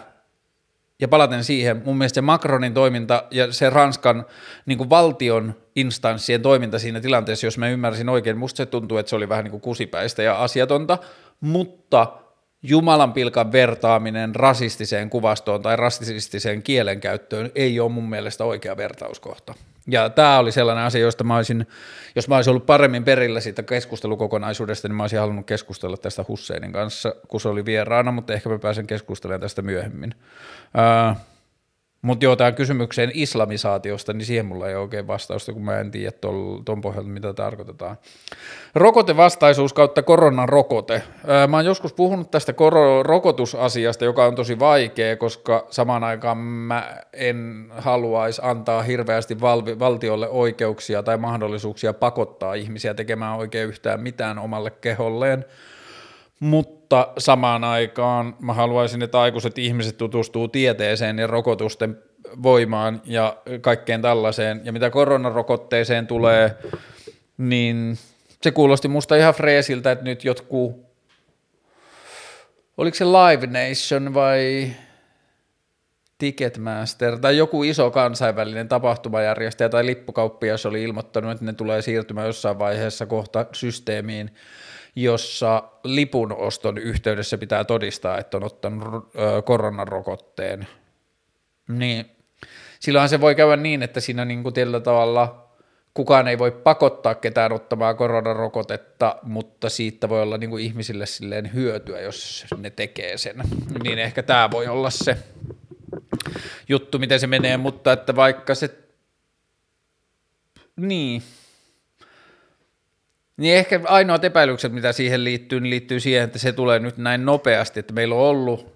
ja palaten siihen, mun mielestä se Macronin toiminta ja se Ranskan niin kuin valtion instanssien toiminta siinä tilanteessa, jos mä ymmärsin oikein, musta se tuntuu, että se oli vähän niin kuin kusipäistä ja asiatonta, mutta Jumalan pilkan vertaaminen rasistiseen kuvastoon tai rasistiseen kielenkäyttöön ei ole mun mielestä oikea vertauskohta. Ja tämä oli sellainen asia, josta mä olisin, jos mä olisin ollut paremmin perillä siitä keskustelukokonaisuudesta, niin mä olisin halunnut keskustella tästä Husseinin kanssa, kun se oli vieraana, mutta ehkä mä pääsen keskustelemaan tästä myöhemmin. Uh, mutta joo, tähän kysymykseen islamisaatiosta, niin siihen mulla ei ole oikein vastausta, kun mä en tiedä tuon pohjalta, mitä tarkoitetaan. Rokotevastaisuus kautta koronarokote. Mä oon joskus puhunut tästä koro- rokotusasiasta, joka on tosi vaikea, koska samaan aikaan mä en haluaisi antaa hirveästi val- valtiolle oikeuksia tai mahdollisuuksia pakottaa ihmisiä tekemään oikein yhtään mitään omalle keholleen mutta samaan aikaan mä haluaisin, että aikuiset ihmiset tutustuu tieteeseen ja rokotusten voimaan ja kaikkeen tällaiseen. Ja mitä koronarokotteeseen tulee, niin se kuulosti musta ihan freesiltä, että nyt jotkut, oliko se Live Nation vai Ticketmaster tai joku iso kansainvälinen tapahtumajärjestäjä tai lippukauppias oli ilmoittanut, että ne tulee siirtymään jossain vaiheessa kohta systeemiin, jossa lipun oston yhteydessä pitää todistaa, että on ottanut koronarokotteen, niin silloinhan se voi käydä niin, että siinä niin kuin tällä tavalla kukaan ei voi pakottaa ketään ottamaan koronarokotetta, mutta siitä voi olla niin kuin ihmisille silleen hyötyä, jos ne tekee sen. Niin ehkä tämä voi olla se juttu, miten se menee, mutta että vaikka se, niin, niin ehkä ainoat epäilykset, mitä siihen liittyy, niin liittyy siihen, että se tulee nyt näin nopeasti, että meillä on ollut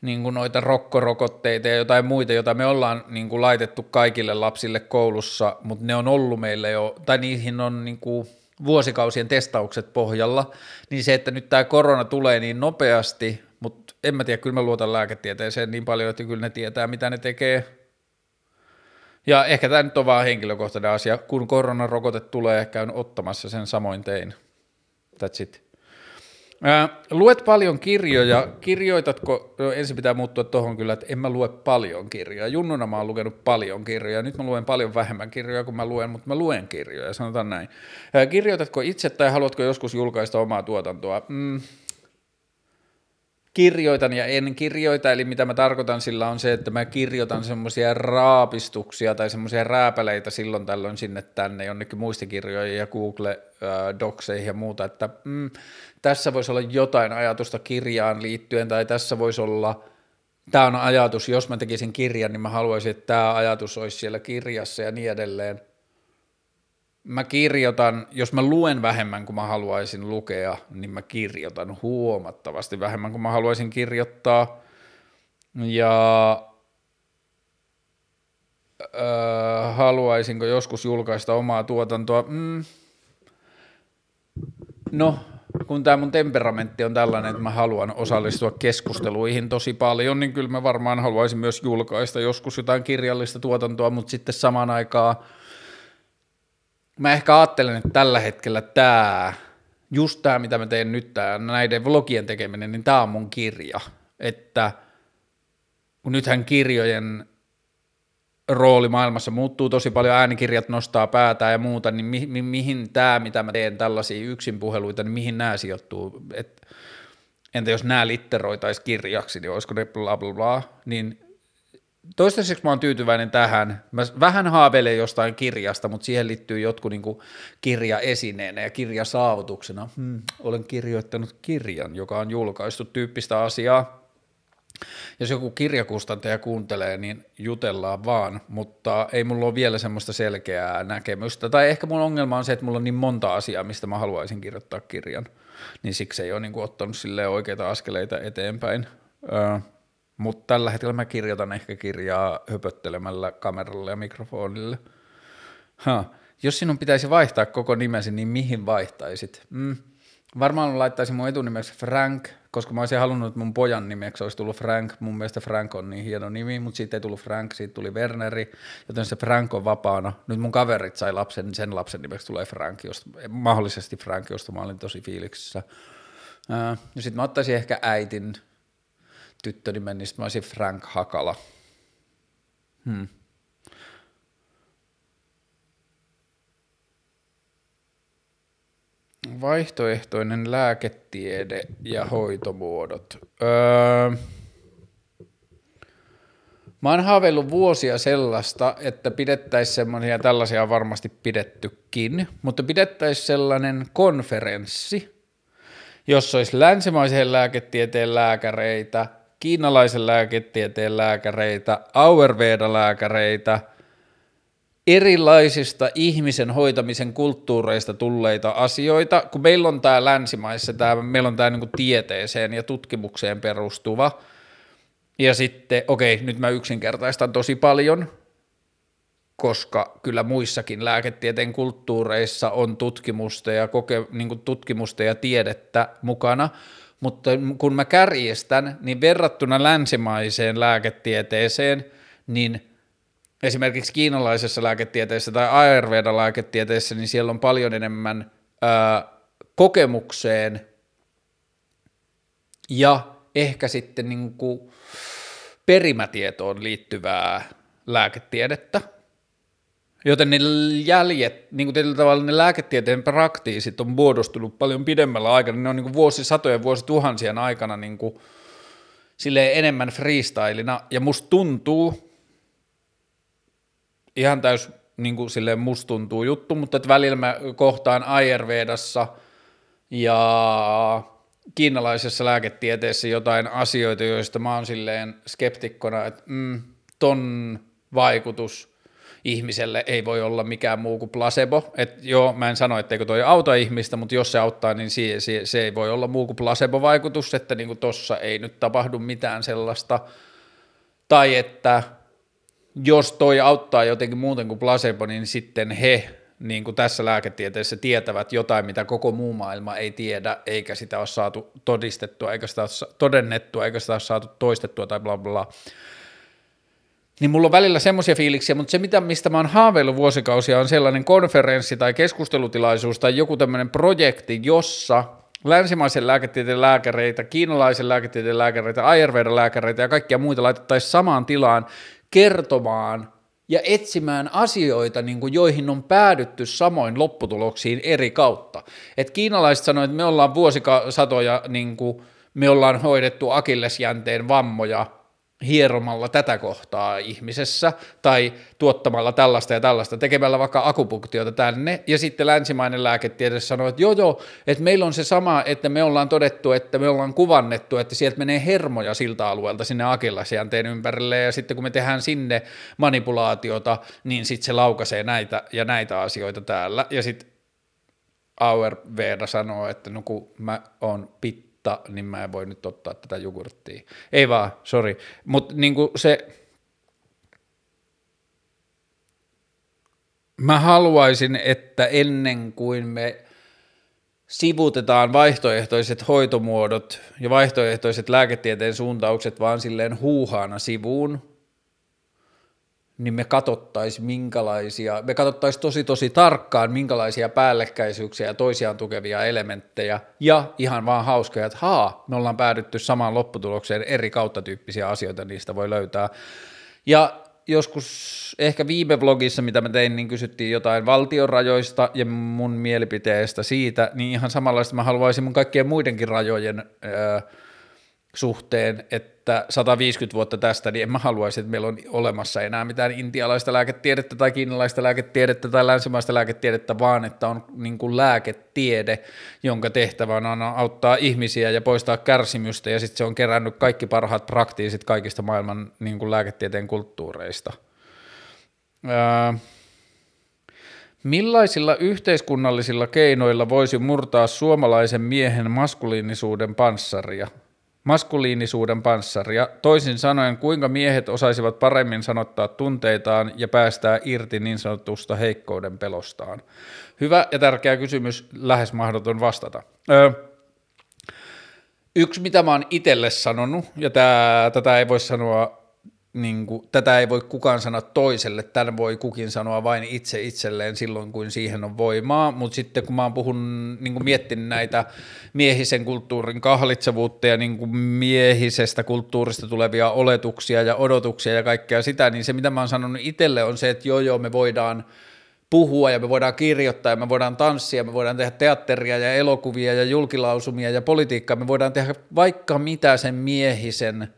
niin kuin noita rokkorokotteita ja jotain muita, joita me ollaan niin kuin laitettu kaikille lapsille koulussa, mutta ne on ollut meille jo, tai niihin on niin kuin vuosikausien testaukset pohjalla, niin se, että nyt tämä korona tulee niin nopeasti, mutta en mä tiedä, kyllä mä luotan lääketieteeseen niin paljon, että kyllä ne tietää, mitä ne tekee, ja ehkä tämä nyt on vaan henkilökohtainen asia. Kun koronarokote tulee, käyn ottamassa sen samoin tein. That's it. Ää, luet paljon kirjoja. Kirjoitatko, no ensin pitää muuttua tuohon kyllä, että en mä lue paljon kirjoja. Junnuna mä oon lukenut paljon kirjoja. Nyt mä luen paljon vähemmän kirjoja kuin mä luen, mutta mä luen kirjoja, sanotaan näin. Ää, kirjoitatko itse tai haluatko joskus julkaista omaa tuotantoa? Mm, kirjoitan ja en kirjoita, eli mitä mä tarkoitan sillä on se, että mä kirjoitan semmoisia raapistuksia tai semmoisia rääpäleitä silloin tällöin sinne tänne jonnekin muistikirjoihin ja Google Docseihin ja muuta, että mm, tässä voisi olla jotain ajatusta kirjaan liittyen tai tässä voisi olla, tämä on ajatus, jos mä tekisin kirjan, niin mä haluaisin, että tämä ajatus olisi siellä kirjassa ja niin edelleen mä kirjoitan, jos mä luen vähemmän kuin mä haluaisin lukea, niin mä kirjoitan huomattavasti vähemmän kuin mä haluaisin kirjoittaa. Ja öö, haluaisinko joskus julkaista omaa tuotantoa? Mm, No, kun tämä mun temperamentti on tällainen, että mä haluan osallistua keskusteluihin tosi paljon, niin kyllä mä varmaan haluaisin myös julkaista joskus jotain kirjallista tuotantoa, mutta sitten samaan aikaan mä ehkä ajattelen, että tällä hetkellä tämä, just tämä mitä mä teen nyt, tää, näiden vlogien tekeminen, niin tämä on mun kirja, että kun nythän kirjojen rooli maailmassa muuttuu tosi paljon, äänikirjat nostaa päätä ja muuta, niin mi- mi- mihin tämä, mitä mä teen tällaisia yksinpuheluita, niin mihin nämä sijoittuu? Et, entä jos nämä litteroitaisiin kirjaksi, niin olisiko ne bla bla bla, niin toistaiseksi mä oon tyytyväinen tähän. Mä vähän haaveilen jostain kirjasta, mutta siihen liittyy jotkut niin kirjaesineenä ja kirjasaavutuksena. Hmm, olen kirjoittanut kirjan, joka on julkaistu tyyppistä asiaa jos joku kirjakustantaja kuuntelee, niin jutellaan vaan, mutta ei mulla ole vielä semmoista selkeää näkemystä. Tai ehkä mun ongelma on se, että mulla on niin monta asiaa, mistä mä haluaisin kirjoittaa kirjan, niin siksi ei ole niin kuin ottanut sille oikeita askeleita eteenpäin. Öö, mutta tällä hetkellä mä kirjoitan ehkä kirjaa höpöttelemällä kameralla ja mikrofonille. Ha. Jos sinun pitäisi vaihtaa koko nimesi, niin mihin vaihtaisit? Mm. Varmaan laittaisin mun etunimeksi Frank, koska mä olisin halunnut, että mun pojan nimeksi olisi tullut Frank. Mun mielestä Frank on niin hieno nimi, mutta siitä ei tullut Frank, siitä tuli Werneri, joten se Frank on vapaana. Nyt mun kaverit sai lapsen, niin sen lapsen nimeksi tulee Frank, josta, mahdollisesti Frank, josta mä olin tosi fiiliksissä. ja sitten mä ottaisin ehkä äitin tyttönimen, niin mä olisin Frank Hakala. Hmm. Vaihtoehtoinen lääketiede ja hoitomuodot. Öö, mä oon haaveillut vuosia sellaista, että pidettäisiin semmoisia, tällaisia on varmasti pidettykin, mutta pidettäisiin sellainen konferenssi, jossa olisi länsimaisen lääketieteen lääkäreitä, kiinalaisen lääketieteen lääkäreitä, Auerveda-lääkäreitä – erilaisista ihmisen hoitamisen kulttuureista tulleita asioita, kun meillä on tämä länsimaissa, tämä, meillä on tämä niin tieteeseen ja tutkimukseen perustuva, ja sitten, okei, nyt mä yksinkertaistan tosi paljon, koska kyllä muissakin lääketieteen kulttuureissa on tutkimusta ja, koke, niin tutkimusta ja tiedettä mukana, mutta kun mä kärjestän, niin verrattuna länsimaiseen lääketieteeseen, niin – esimerkiksi kiinalaisessa lääketieteessä tai Ayurveda-lääketieteessä, niin siellä on paljon enemmän ää, kokemukseen ja ehkä sitten niin kuin perimätietoon liittyvää lääketiedettä, joten ne jäljet, niin kuin tavalla ne lääketieteen praktiisit on muodostunut paljon pidemmällä aikana, ne on niin kuin vuosisatojen, vuosituhansien aikana niin kuin enemmän freestylina, ja musta tuntuu, ihan täys niin kuin silleen musta tuntuu juttu, mutta että välillä mä kohtaan Ayurvedassa ja kiinalaisessa lääketieteessä jotain asioita, joista mä oon silleen skeptikkona, että mm, ton vaikutus ihmiselle ei voi olla mikään muu kuin placebo. Et joo, mä en sano, etteikö toi auta ihmistä, mutta jos se auttaa, niin se, se, se ei voi olla muu kuin placebo-vaikutus, että niin kuin tossa ei nyt tapahdu mitään sellaista. Tai että jos toi auttaa jotenkin muuten kuin placebo, niin sitten he niin kuin tässä lääketieteessä tietävät jotain, mitä koko muu maailma ei tiedä, eikä sitä ole saatu todistettua, eikä sitä ole todennettua, eikä sitä ole saatu toistettua tai bla bla. Niin mulla on välillä semmoisia fiiliksiä, mutta se mitä, mistä mä oon haaveillut vuosikausia on sellainen konferenssi tai keskustelutilaisuus tai joku tämmöinen projekti, jossa länsimaisen lääketieteen lääkäreitä, kiinalaisen lääketieteen lääkäreitä, Ayurvedan lääkäreitä ja kaikkia muita laitettaisiin samaan tilaan kertomaan ja etsimään asioita, niin kuin, joihin on päädytty samoin lopputuloksiin eri kautta. Et kiinalaiset sanoivat, että me ollaan vuosisatoja, niin kuin, me ollaan hoidettu akillesjänteen vammoja hieromalla tätä kohtaa ihmisessä tai tuottamalla tällaista ja tällaista, tekemällä vaikka akupunktiota tänne, ja sitten länsimainen lääketiede sanoo, että joo joo, että meillä on se sama, että me ollaan todettu, että me ollaan kuvannettu, että sieltä menee hermoja siltä alueelta sinne akillasjänteen ympärille, ja sitten kun me tehdään sinne manipulaatiota, niin sitten se laukaisee näitä ja näitä asioita täällä, ja sitten Auer Veeda sanoo, että no kun mä oon pit mutta niin mä en voi nyt ottaa tätä jogurttia. Ei vaan, sorry. Mutta niin se, mä haluaisin, että ennen kuin me sivutetaan vaihtoehtoiset hoitomuodot ja vaihtoehtoiset lääketieteen suuntaukset vaan silleen huuhaana sivuun, niin me katsottaisiin minkälaisia, me katsottaisiin tosi tosi tarkkaan minkälaisia päällekkäisyyksiä ja toisiaan tukevia elementtejä ja ihan vaan hauskoja, että haa, me ollaan päädytty samaan lopputulokseen, eri kautta tyyppisiä asioita niistä voi löytää. Ja joskus ehkä viime vlogissa, mitä mä tein, niin kysyttiin jotain valtionrajoista ja mun mielipiteestä siitä, niin ihan samanlaista mä haluaisin mun kaikkien muidenkin rajojen öö, suhteen, että 150 vuotta tästä, niin en mä haluaisi, että meillä on olemassa enää mitään intialaista lääketiedettä tai kiinalaista lääketiedettä tai länsimaista lääketiedettä, vaan että on niin kuin lääketiede, jonka tehtävä on auttaa ihmisiä ja poistaa kärsimystä, ja sitten se on kerännyt kaikki parhaat praktiisit kaikista maailman niin kuin lääketieteen kulttuureista. Öö, Millaisilla yhteiskunnallisilla keinoilla voisi murtaa suomalaisen miehen maskuliinisuuden panssaria? Maskuliinisuuden panssaria, toisin sanoen kuinka miehet osaisivat paremmin sanottaa tunteitaan ja päästää irti niin sanotusta heikkouden pelostaan. Hyvä ja tärkeä kysymys, lähes mahdoton vastata. Öö, yksi, mitä mä oon itselle sanonut, ja tää, tätä ei voi sanoa niin kuin, tätä ei voi kukaan sanoa toiselle, tämän voi kukin sanoa vain itse itselleen silloin, kun siihen on voimaa, mutta sitten kun mä oon puhun, niin kuin miettinyt näitä miehisen kulttuurin kahlitsevuutta ja niin kuin miehisestä kulttuurista tulevia oletuksia ja odotuksia ja kaikkea sitä, niin se mitä mä oon sanonut itselle on se, että joo joo me voidaan puhua ja me voidaan kirjoittaa ja me voidaan tanssia, me voidaan tehdä teatteria ja elokuvia ja julkilausumia ja politiikkaa, me voidaan tehdä vaikka mitä sen miehisen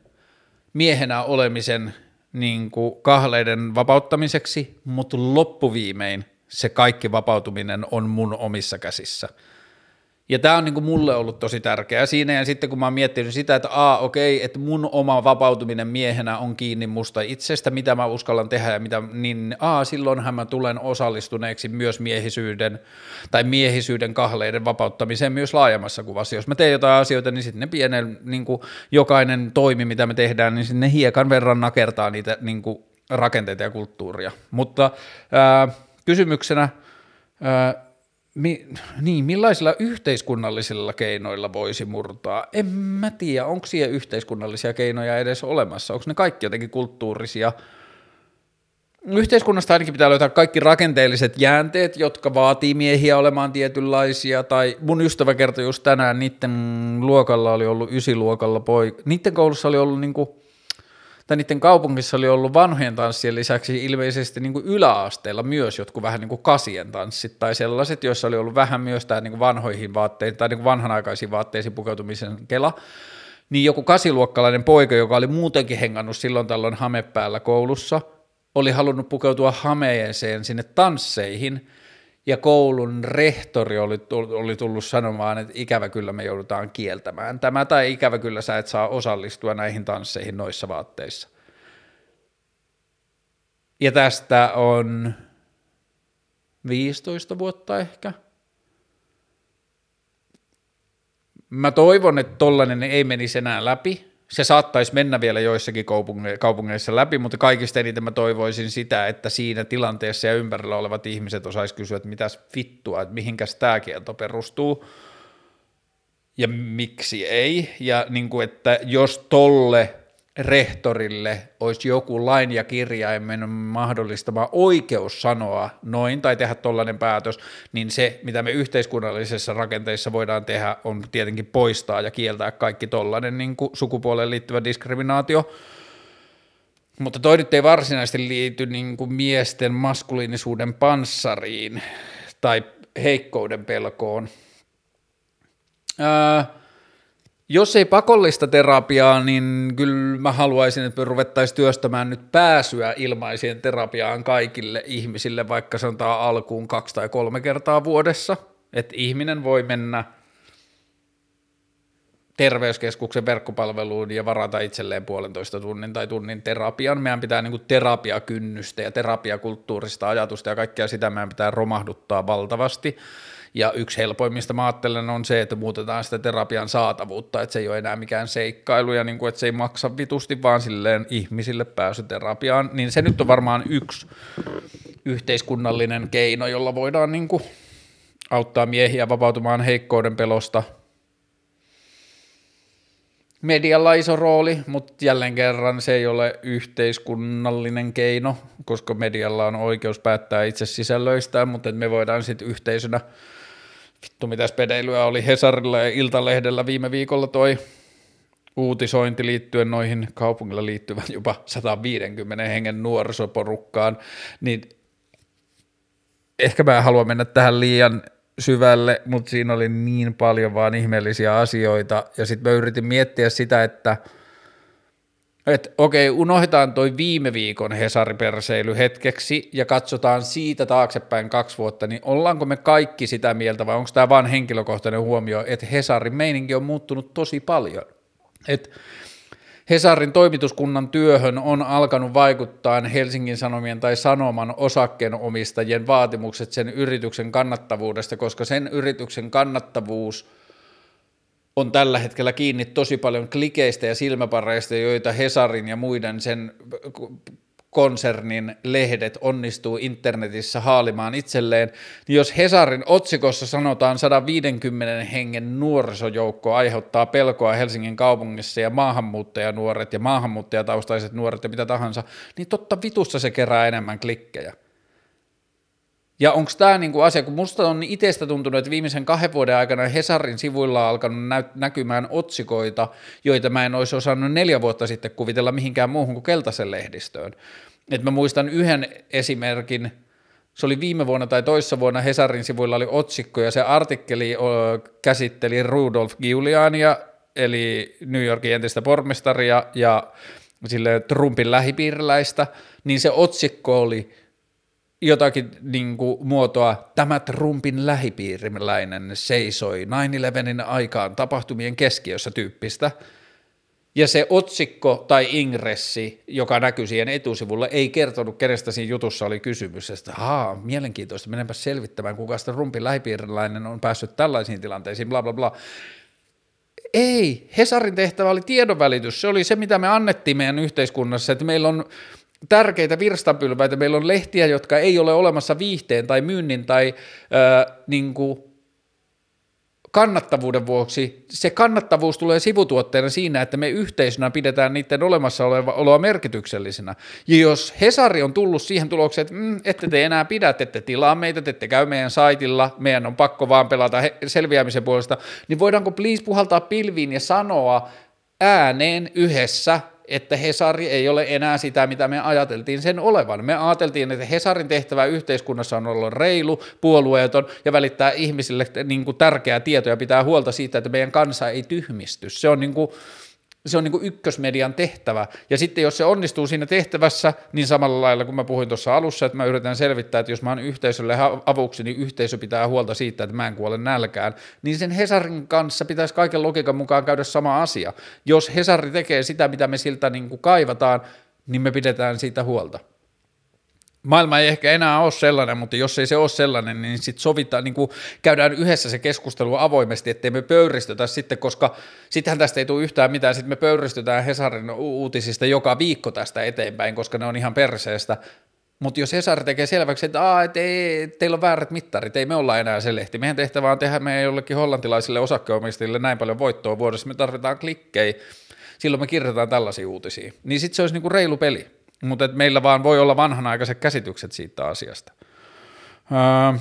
miehenä olemisen niin kuin kahleiden vapauttamiseksi, mutta loppuviimein se kaikki vapautuminen on mun omissa käsissä. Ja tämä on niin kuin mulle ollut tosi tärkeää siinä, ja sitten kun mä oon miettinyt sitä, että aa, okei, että mun oma vapautuminen miehenä on kiinni musta itsestä, mitä mä uskallan tehdä, ja mitä, niin aa, silloinhan mä tulen osallistuneeksi myös miehisyyden, tai miehisyyden kahleiden vapauttamiseen myös laajemmassa kuvassa. Jos mä teen jotain asioita, niin sitten ne pienen, niin kuin jokainen toimi, mitä me tehdään, niin sinne hiekan verran nakertaa niitä niin kuin rakenteita ja kulttuuria. Mutta ää, kysymyksenä, ää, mi, niin, millaisilla yhteiskunnallisilla keinoilla voisi murtaa? En mä tiedä, onko siellä yhteiskunnallisia keinoja edes olemassa, onko ne kaikki jotenkin kulttuurisia? Yhteiskunnasta ainakin pitää löytää kaikki rakenteelliset jäänteet, jotka vaatii miehiä olemaan tietynlaisia, tai mun ystävä kertoi just tänään, niiden luokalla oli ollut ysiluokalla poika, niiden koulussa oli ollut niinku tai niiden kaupungissa oli ollut vanhojen tanssien lisäksi ilmeisesti niin kuin yläasteella myös jotkut vähän niin kuin kasien tanssit tai sellaiset, joissa oli ollut vähän myös tämä niin kuin vanhoihin vaatteisiin tai niin kuin vanhanaikaisiin vaatteisiin pukeutumisen kela, niin joku kasiluokkalainen poika, joka oli muutenkin hengannut silloin tällöin hame päällä koulussa, oli halunnut pukeutua hameeseen sinne tansseihin – ja koulun rehtori oli, oli tullut sanomaan, että ikävä kyllä me joudutaan kieltämään tämä, tai ikävä kyllä sä et saa osallistua näihin tansseihin noissa vaatteissa. Ja tästä on 15 vuotta ehkä. Mä toivon, että tollanen ei menisi enää läpi, se saattaisi mennä vielä joissakin kaupungeissa läpi, mutta kaikista eniten mä toivoisin sitä, että siinä tilanteessa ja ympärillä olevat ihmiset osais kysyä, että mitäs vittua, että mihinkäs tämä kielto perustuu ja miksi ei, ja niin kuin, että jos tolle rehtorille olisi joku lain ja kirjaimen mahdollistama oikeus sanoa noin tai tehdä tollainen päätös, niin se, mitä me yhteiskunnallisessa rakenteissa voidaan tehdä, on tietenkin poistaa ja kieltää kaikki tollainen niin sukupuoleen liittyvä diskriminaatio. Mutta toi nyt ei varsinaisesti liity niin kuin miesten maskuliinisuuden panssariin tai heikkouden pelkoon. Öö, jos ei pakollista terapiaa, niin kyllä mä haluaisin, että me ruvettaisiin työstämään nyt pääsyä ilmaiseen terapiaan kaikille ihmisille, vaikka sanotaan alkuun kaksi tai kolme kertaa vuodessa. Että ihminen voi mennä terveyskeskuksen verkkopalveluun ja varata itselleen puolentoista tunnin tai tunnin terapian. Meidän pitää niin terapiakynnystä ja terapiakulttuurista ajatusta ja kaikkea sitä meidän pitää romahduttaa valtavasti. Ja yksi helpoimmista mä ajattelen on se, että muutetaan sitä terapian saatavuutta, että se ei ole enää mikään seikkailu ja niin kuin, että se ei maksa vitusti vaan silleen ihmisille pääsy terapiaan, niin se nyt on varmaan yksi yhteiskunnallinen keino, jolla voidaan niin kuin auttaa miehiä vapautumaan heikkouden pelosta. Medialla iso rooli, mutta jälleen kerran se ei ole yhteiskunnallinen keino, koska medialla on oikeus päättää itse sisällöistään, mutta me voidaan sitten yhteisönä, vittu mitäs pedeilyä oli Hesarilla ja Iltalehdellä viime viikolla toi uutisointi liittyen noihin kaupungilla liittyvän jopa 150 hengen nuorisoporukkaan, niin ehkä mä en halua mennä tähän liian syvälle, mutta siinä oli niin paljon vaan ihmeellisiä asioita, ja sitten mä yritin miettiä sitä, että et, okei, unohdetaan toi viime viikon Hesari-perseily hetkeksi ja katsotaan siitä taaksepäin kaksi vuotta, niin ollaanko me kaikki sitä mieltä vai onko tämä vain henkilökohtainen huomio, että Hesarin meininki on muuttunut tosi paljon? Et Hesarin toimituskunnan työhön on alkanut vaikuttaa Helsingin Sanomien tai Sanoman osakkeenomistajien vaatimukset sen yrityksen kannattavuudesta, koska sen yrityksen kannattavuus on tällä hetkellä kiinni tosi paljon klikeistä ja silmäpareista, joita Hesarin ja muiden sen konsernin lehdet onnistuu internetissä haalimaan itselleen, niin jos Hesarin otsikossa sanotaan 150 hengen nuorisojoukko aiheuttaa pelkoa Helsingin kaupungissa ja maahanmuuttajanuoret ja maahanmuuttajataustaiset nuoret ja mitä tahansa, niin totta vitussa se kerää enemmän klikkejä. Ja onko tämä niinku asia, kun musta on itsestä tuntunut, että viimeisen kahden vuoden aikana Hesarin sivuilla on alkanut nä- näkymään otsikoita, joita mä en olisi osannut neljä vuotta sitten kuvitella mihinkään muuhun kuin keltaisen lehdistöön. Et mä muistan yhden esimerkin, se oli viime vuonna tai toissa vuonna Hesarin sivuilla oli otsikko ja se artikkeli käsitteli Rudolf Giuliania, eli New Yorkin entistä pormestaria ja sille Trumpin lähipiiriläistä, niin se otsikko oli jotakin niin kuin, muotoa, tämä Trumpin lähipiiriläinen seisoi 9-11 aikaan tapahtumien keskiössä tyyppistä, ja se otsikko tai ingressi, joka näkyy siihen etusivulla, ei kertonut, kenestä siinä jutussa oli kysymys. Että haa, mielenkiintoista, menenpä selvittämään, kuka sitä Trumpin lähipiiriläinen on päässyt tällaisiin tilanteisiin, bla bla bla. Ei, Hesarin tehtävä oli tiedonvälitys, se oli se, mitä me annettiin meidän yhteiskunnassa, että meillä on tärkeitä virstanpylväitä. Meillä on lehtiä, jotka ei ole olemassa viihteen tai myynnin tai äh, niin kuin kannattavuuden vuoksi. Se kannattavuus tulee sivutuotteena siinä, että me yhteisönä pidetään niiden olemassaoloa merkityksellisenä. Ja jos Hesari on tullut siihen tulokseen, että mm, ette te enää pidä, ette tilaa meitä, ette käy meidän saitilla, meidän on pakko vaan pelata selviämisen puolesta, niin voidaanko please puhaltaa pilviin ja sanoa ääneen yhdessä, että Hesari ei ole enää sitä, mitä me ajateltiin sen olevan. Me ajateltiin, että Hesarin tehtävä yhteiskunnassa on olla reilu, puolueeton ja välittää ihmisille niin kuin tärkeää tietoa ja pitää huolta siitä, että meidän kansa ei tyhmisty. Se on niin kuin, se on niin kuin ykkösmedian tehtävä. Ja sitten jos se onnistuu siinä tehtävässä, niin samalla lailla kuin mä puhuin tuossa alussa, että mä yritän selvittää, että jos mä oon yhteisölle avuksi, niin yhteisö pitää huolta siitä, että mä en kuole nälkään, niin sen Hesarin kanssa pitäisi kaiken logiikan mukaan käydä sama asia. Jos Hesari tekee sitä, mitä me siltä niin kuin kaivataan, niin me pidetään siitä huolta maailma ei ehkä enää ole sellainen, mutta jos ei se ole sellainen, niin sitten sovitaan, niin kuin käydään yhdessä se keskustelu avoimesti, ettei me pöyristytä sitten, koska sittenhän tästä ei tule yhtään mitään, sitten me pöyristetään Hesarin uutisista joka viikko tästä eteenpäin, koska ne on ihan perseestä, mutta jos Hesari tekee selväksi, että Aa, et ei, teillä on väärät mittarit, ei me olla enää se lehti, meidän tehtävä on tehdä meidän jollekin hollantilaisille osakkeomistajille näin paljon voittoa vuodessa, me tarvitaan klikkejä, silloin me kirjoitetaan tällaisia uutisia, niin sitten se olisi niinku reilu peli. Mutta meillä vaan voi olla vanhanaikaiset käsitykset siitä asiasta. Öö,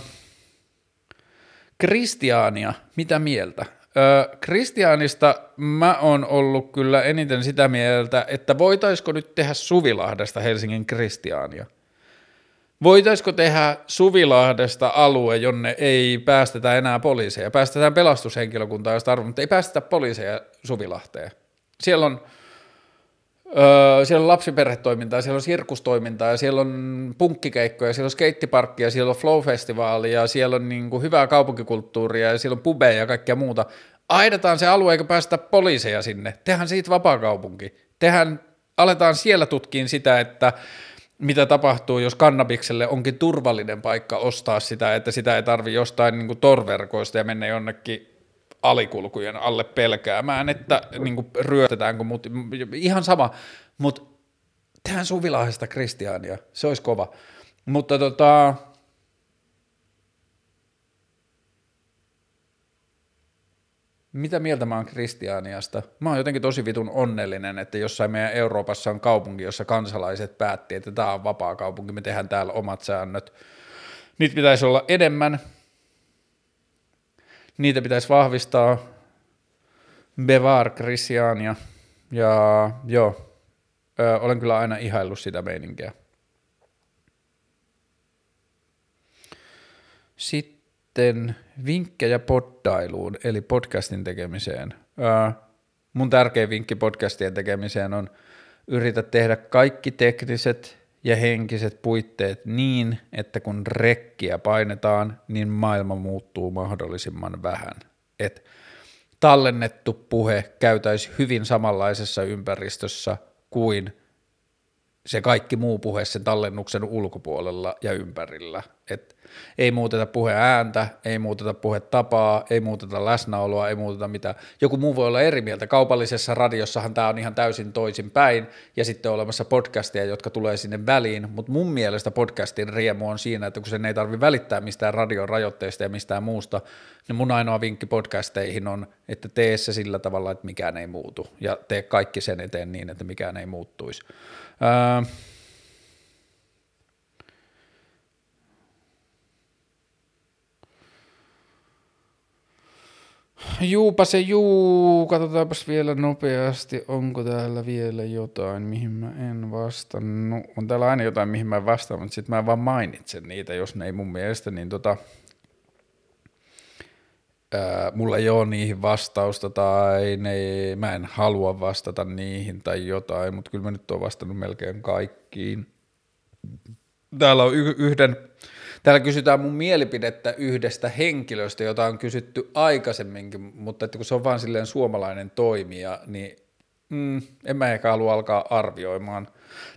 Kristiaania, mitä mieltä? Öö, Kristiaanista mä oon ollut kyllä eniten sitä mieltä, että voitaisiko nyt tehdä Suvilahdesta Helsingin Kristiaania? Voitaisiko tehdä Suvilahdesta alue, jonne ei päästetä enää poliiseja? Päästetään pelastushenkilökuntaa, jos tarvitaan, mutta ei päästetä poliiseja Suvilahteen. Siellä on Öö, siellä on lapsiperhetoimintaa, siellä on sirkustoimintaa, siellä on punkkikeikkoja, siellä on skeittiparkkia, siellä on flow-festivaalia, siellä on niin kuin hyvää kaupunkikulttuuria ja siellä on pubeja ja kaikkea muuta. Aidataan se alue eikä päästä poliiseja sinne. Tehän siitä vapaakaupunki. Tehän aletaan siellä tutkiin sitä, että mitä tapahtuu, jos kannabikselle onkin turvallinen paikka ostaa sitä, että sitä ei tarvi jostain niin kuin torverkoista ja mennä jonnekin alikulkujen alle pelkäämään, että niin kuin ryötetäänkö mut, ihan sama, mutta tehdään Suvilahdesta kristiaania, se olisi kova. Mutta tota, mitä mieltä mä oon kristiaaniasta? Mä oon jotenkin tosi vitun onnellinen, että jossain meidän Euroopassa on kaupunki, jossa kansalaiset päätti, että tämä on vapaa kaupunki, me tehdään täällä omat säännöt. Niitä pitäisi olla enemmän, niitä pitäisi vahvistaa, bevar Christiania, ja joo, ö, olen kyllä aina ihaillut sitä meininkiä. Sitten vinkkejä poddailuun, eli podcastin tekemiseen. Ö, mun tärkein vinkki podcastien tekemiseen on yritä tehdä kaikki tekniset ja henkiset puitteet niin, että kun rekkiä painetaan, niin maailma muuttuu mahdollisimman vähän. Et tallennettu puhe käytäisi hyvin samanlaisessa ympäristössä kuin se kaikki muu puhe sen tallennuksen ulkopuolella ja ympärillä. Et ei muuteta puhe ääntä, ei muuteta tapaa, ei muuteta läsnäoloa, ei muuteta mitä. Joku muu voi olla eri mieltä. Kaupallisessa radiossahan tämä on ihan täysin toisin päin, ja sitten on olemassa podcastia, jotka tulee sinne väliin, mutta mun mielestä podcastin riemu on siinä, että kun sen ei tarvitse välittää mistään radion rajoitteista ja mistään muusta, niin mun ainoa vinkki podcasteihin on, että tee se sillä tavalla, että mikään ei muutu, ja tee kaikki sen eteen niin, että mikään ei muuttuisi. Ää, Juupa se juu, katsotaanpas vielä nopeasti, onko täällä vielä jotain, mihin mä en vastannut. On täällä aina jotain, mihin mä en vastaan, mutta sitten mä vaan mainitsen niitä, jos ne ei mun mielestä, niin tota, ää, mulla ei ole niihin vastausta tai ne, mä en halua vastata niihin tai jotain, mutta kyllä mä nyt oon vastannut melkein kaikkiin. Täällä on y- yhden, täällä kysytään mun mielipidettä yhdestä henkilöstä, jota on kysytty aikaisemminkin, mutta että kun se on vain silleen suomalainen toimija, niin mm, en mä ehkä halua alkaa arvioimaan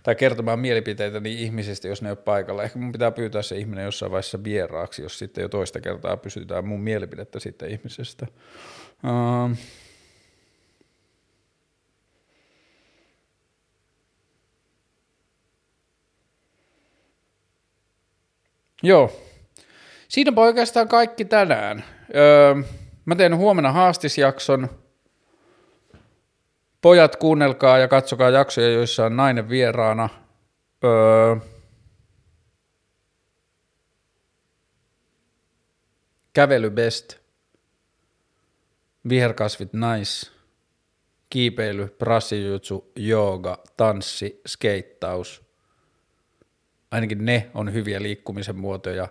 tai kertomaan mielipiteitä niin ihmisistä, jos ne ei ole paikalla. Ehkä mun pitää pyytää se ihminen jossain vaiheessa vieraaksi, jos sitten jo toista kertaa pysytään mun mielipidettä sitten ihmisestä. Uh, Joo. Siinäpä oikeastaan kaikki tänään. Öö, mä teen huomenna haastisjakson. Pojat, kuunnelkaa ja katsokaa jaksoja, joissa on nainen vieraana. Öö, kävely best. Viherkasvit nice. Kiipeily, prassijutsu, jooga, tanssi, skeittaus. Ainakin ne on hyviä liikkumisen muotoja.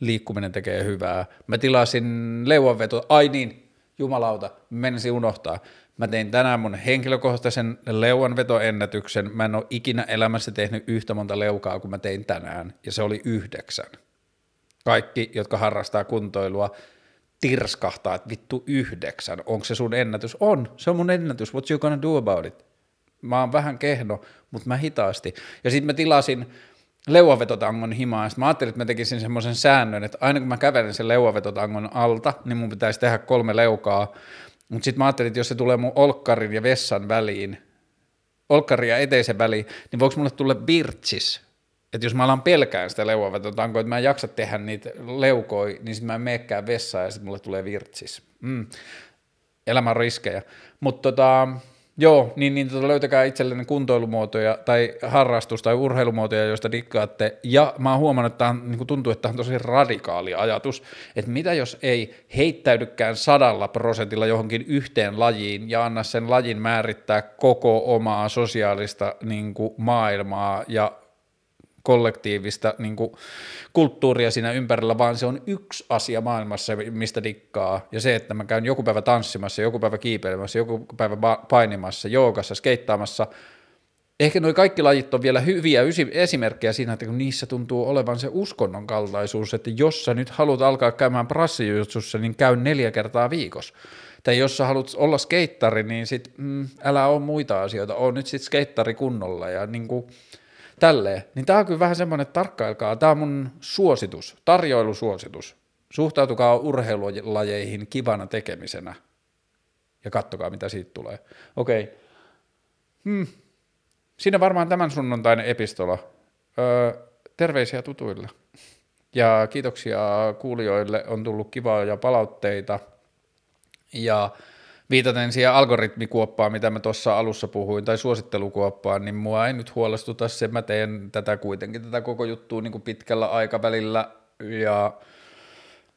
Liikkuminen tekee hyvää. Mä tilasin leuanveto. Ai niin, jumalauta, menisin unohtaa. Mä tein tänään mun henkilökohtaisen leuanvetoennätyksen. Mä en ole ikinä elämässä tehnyt yhtä monta leukaa kuin mä tein tänään, ja se oli yhdeksän. Kaikki, jotka harrastaa kuntoilua, tirskahtaa, että vittu yhdeksän. Onko se sun ennätys? On, se on mun ennätys. What you gonna do about it? Mä oon vähän kehno, mutta mä hitaasti. Ja sitten mä tilasin leuavetotangon himaa, ja mä ajattelin, että mä tekisin semmoisen säännön, että aina kun mä kävelen sen leuavetotangon alta, niin mun pitäisi tehdä kolme leukaa, mutta sitten mä ajattelin, että jos se tulee mun olkkarin ja vessan väliin, olkkarin ja eteisen väliin, niin voiko mulle tulla birtsis? Että jos mä alan pelkään sitä leuavetotankoa, että mä en jaksa tehdä niitä leukoja, niin sitten mä en meekään vessaan ja sitten mulle tulee virtsis. Mm. Elämän riskejä. Mutta tota, Joo, niin, niin tota löytäkää itsellenne kuntoilumuotoja tai harrastus- tai urheilumuotoja, joista dikkaatte. Ja mä oon huomannut, että on, niin tuntuu, että tämä on tosi radikaali ajatus, että mitä jos ei heittäydykään sadalla prosentilla johonkin yhteen lajiin ja anna sen lajin määrittää koko omaa sosiaalista niin kuin, maailmaa ja kollektiivista niin kuin, kulttuuria siinä ympärillä, vaan se on yksi asia maailmassa, mistä dikkaa. Ja se, että mä käyn joku päivä tanssimassa, joku päivä kiipeilemässä, joku päivä painimassa, joogassa, skeittaamassa. Ehkä nuo kaikki lajit on vielä hyviä esimerkkejä siinä, että kun niissä tuntuu olevan se uskonnon kaltaisuus, että jos sä nyt haluat alkaa käymään prassijutsussa, niin käy neljä kertaa viikossa. Tai jos sä haluat olla skeittari, niin sit mm, älä ole muita asioita, on nyt sit skeittari kunnolla ja niin kuin, tälleen, niin tämä on kyllä vähän semmoinen, että tarkkailkaa, tämä on mun suositus, tarjoilusuositus. Suhtautukaa urheilulajeihin kivana tekemisenä ja kattokaa, mitä siitä tulee. Okei. Okay. Hmm. Siinä varmaan tämän sunnuntainen epistola. Öö, terveisiä tutuille. Ja kiitoksia kuulijoille, on tullut kivaa ja palautteita. Ja viitaten siihen algoritmikuoppaan, mitä mä tuossa alussa puhuin, tai suosittelukuoppaan, niin mua ei nyt huolestuta se, mä teen tätä kuitenkin, tätä koko juttua niin kuin pitkällä aikavälillä, ja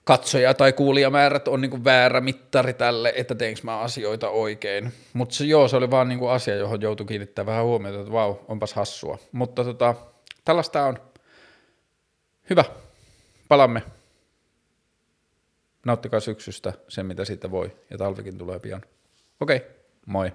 katsoja- tai kuulijamäärät on niin väärä mittari tälle, että teenkö mä asioita oikein. Mutta joo, se oli vaan niin asia, johon joutui kiinnittämään vähän huomiota, että vau, onpas hassua. Mutta tota, tällaista on. Hyvä, palamme. Nauttikaa syksystä sen, mitä siitä voi, ja talvikin tulee pian. Okei, moi.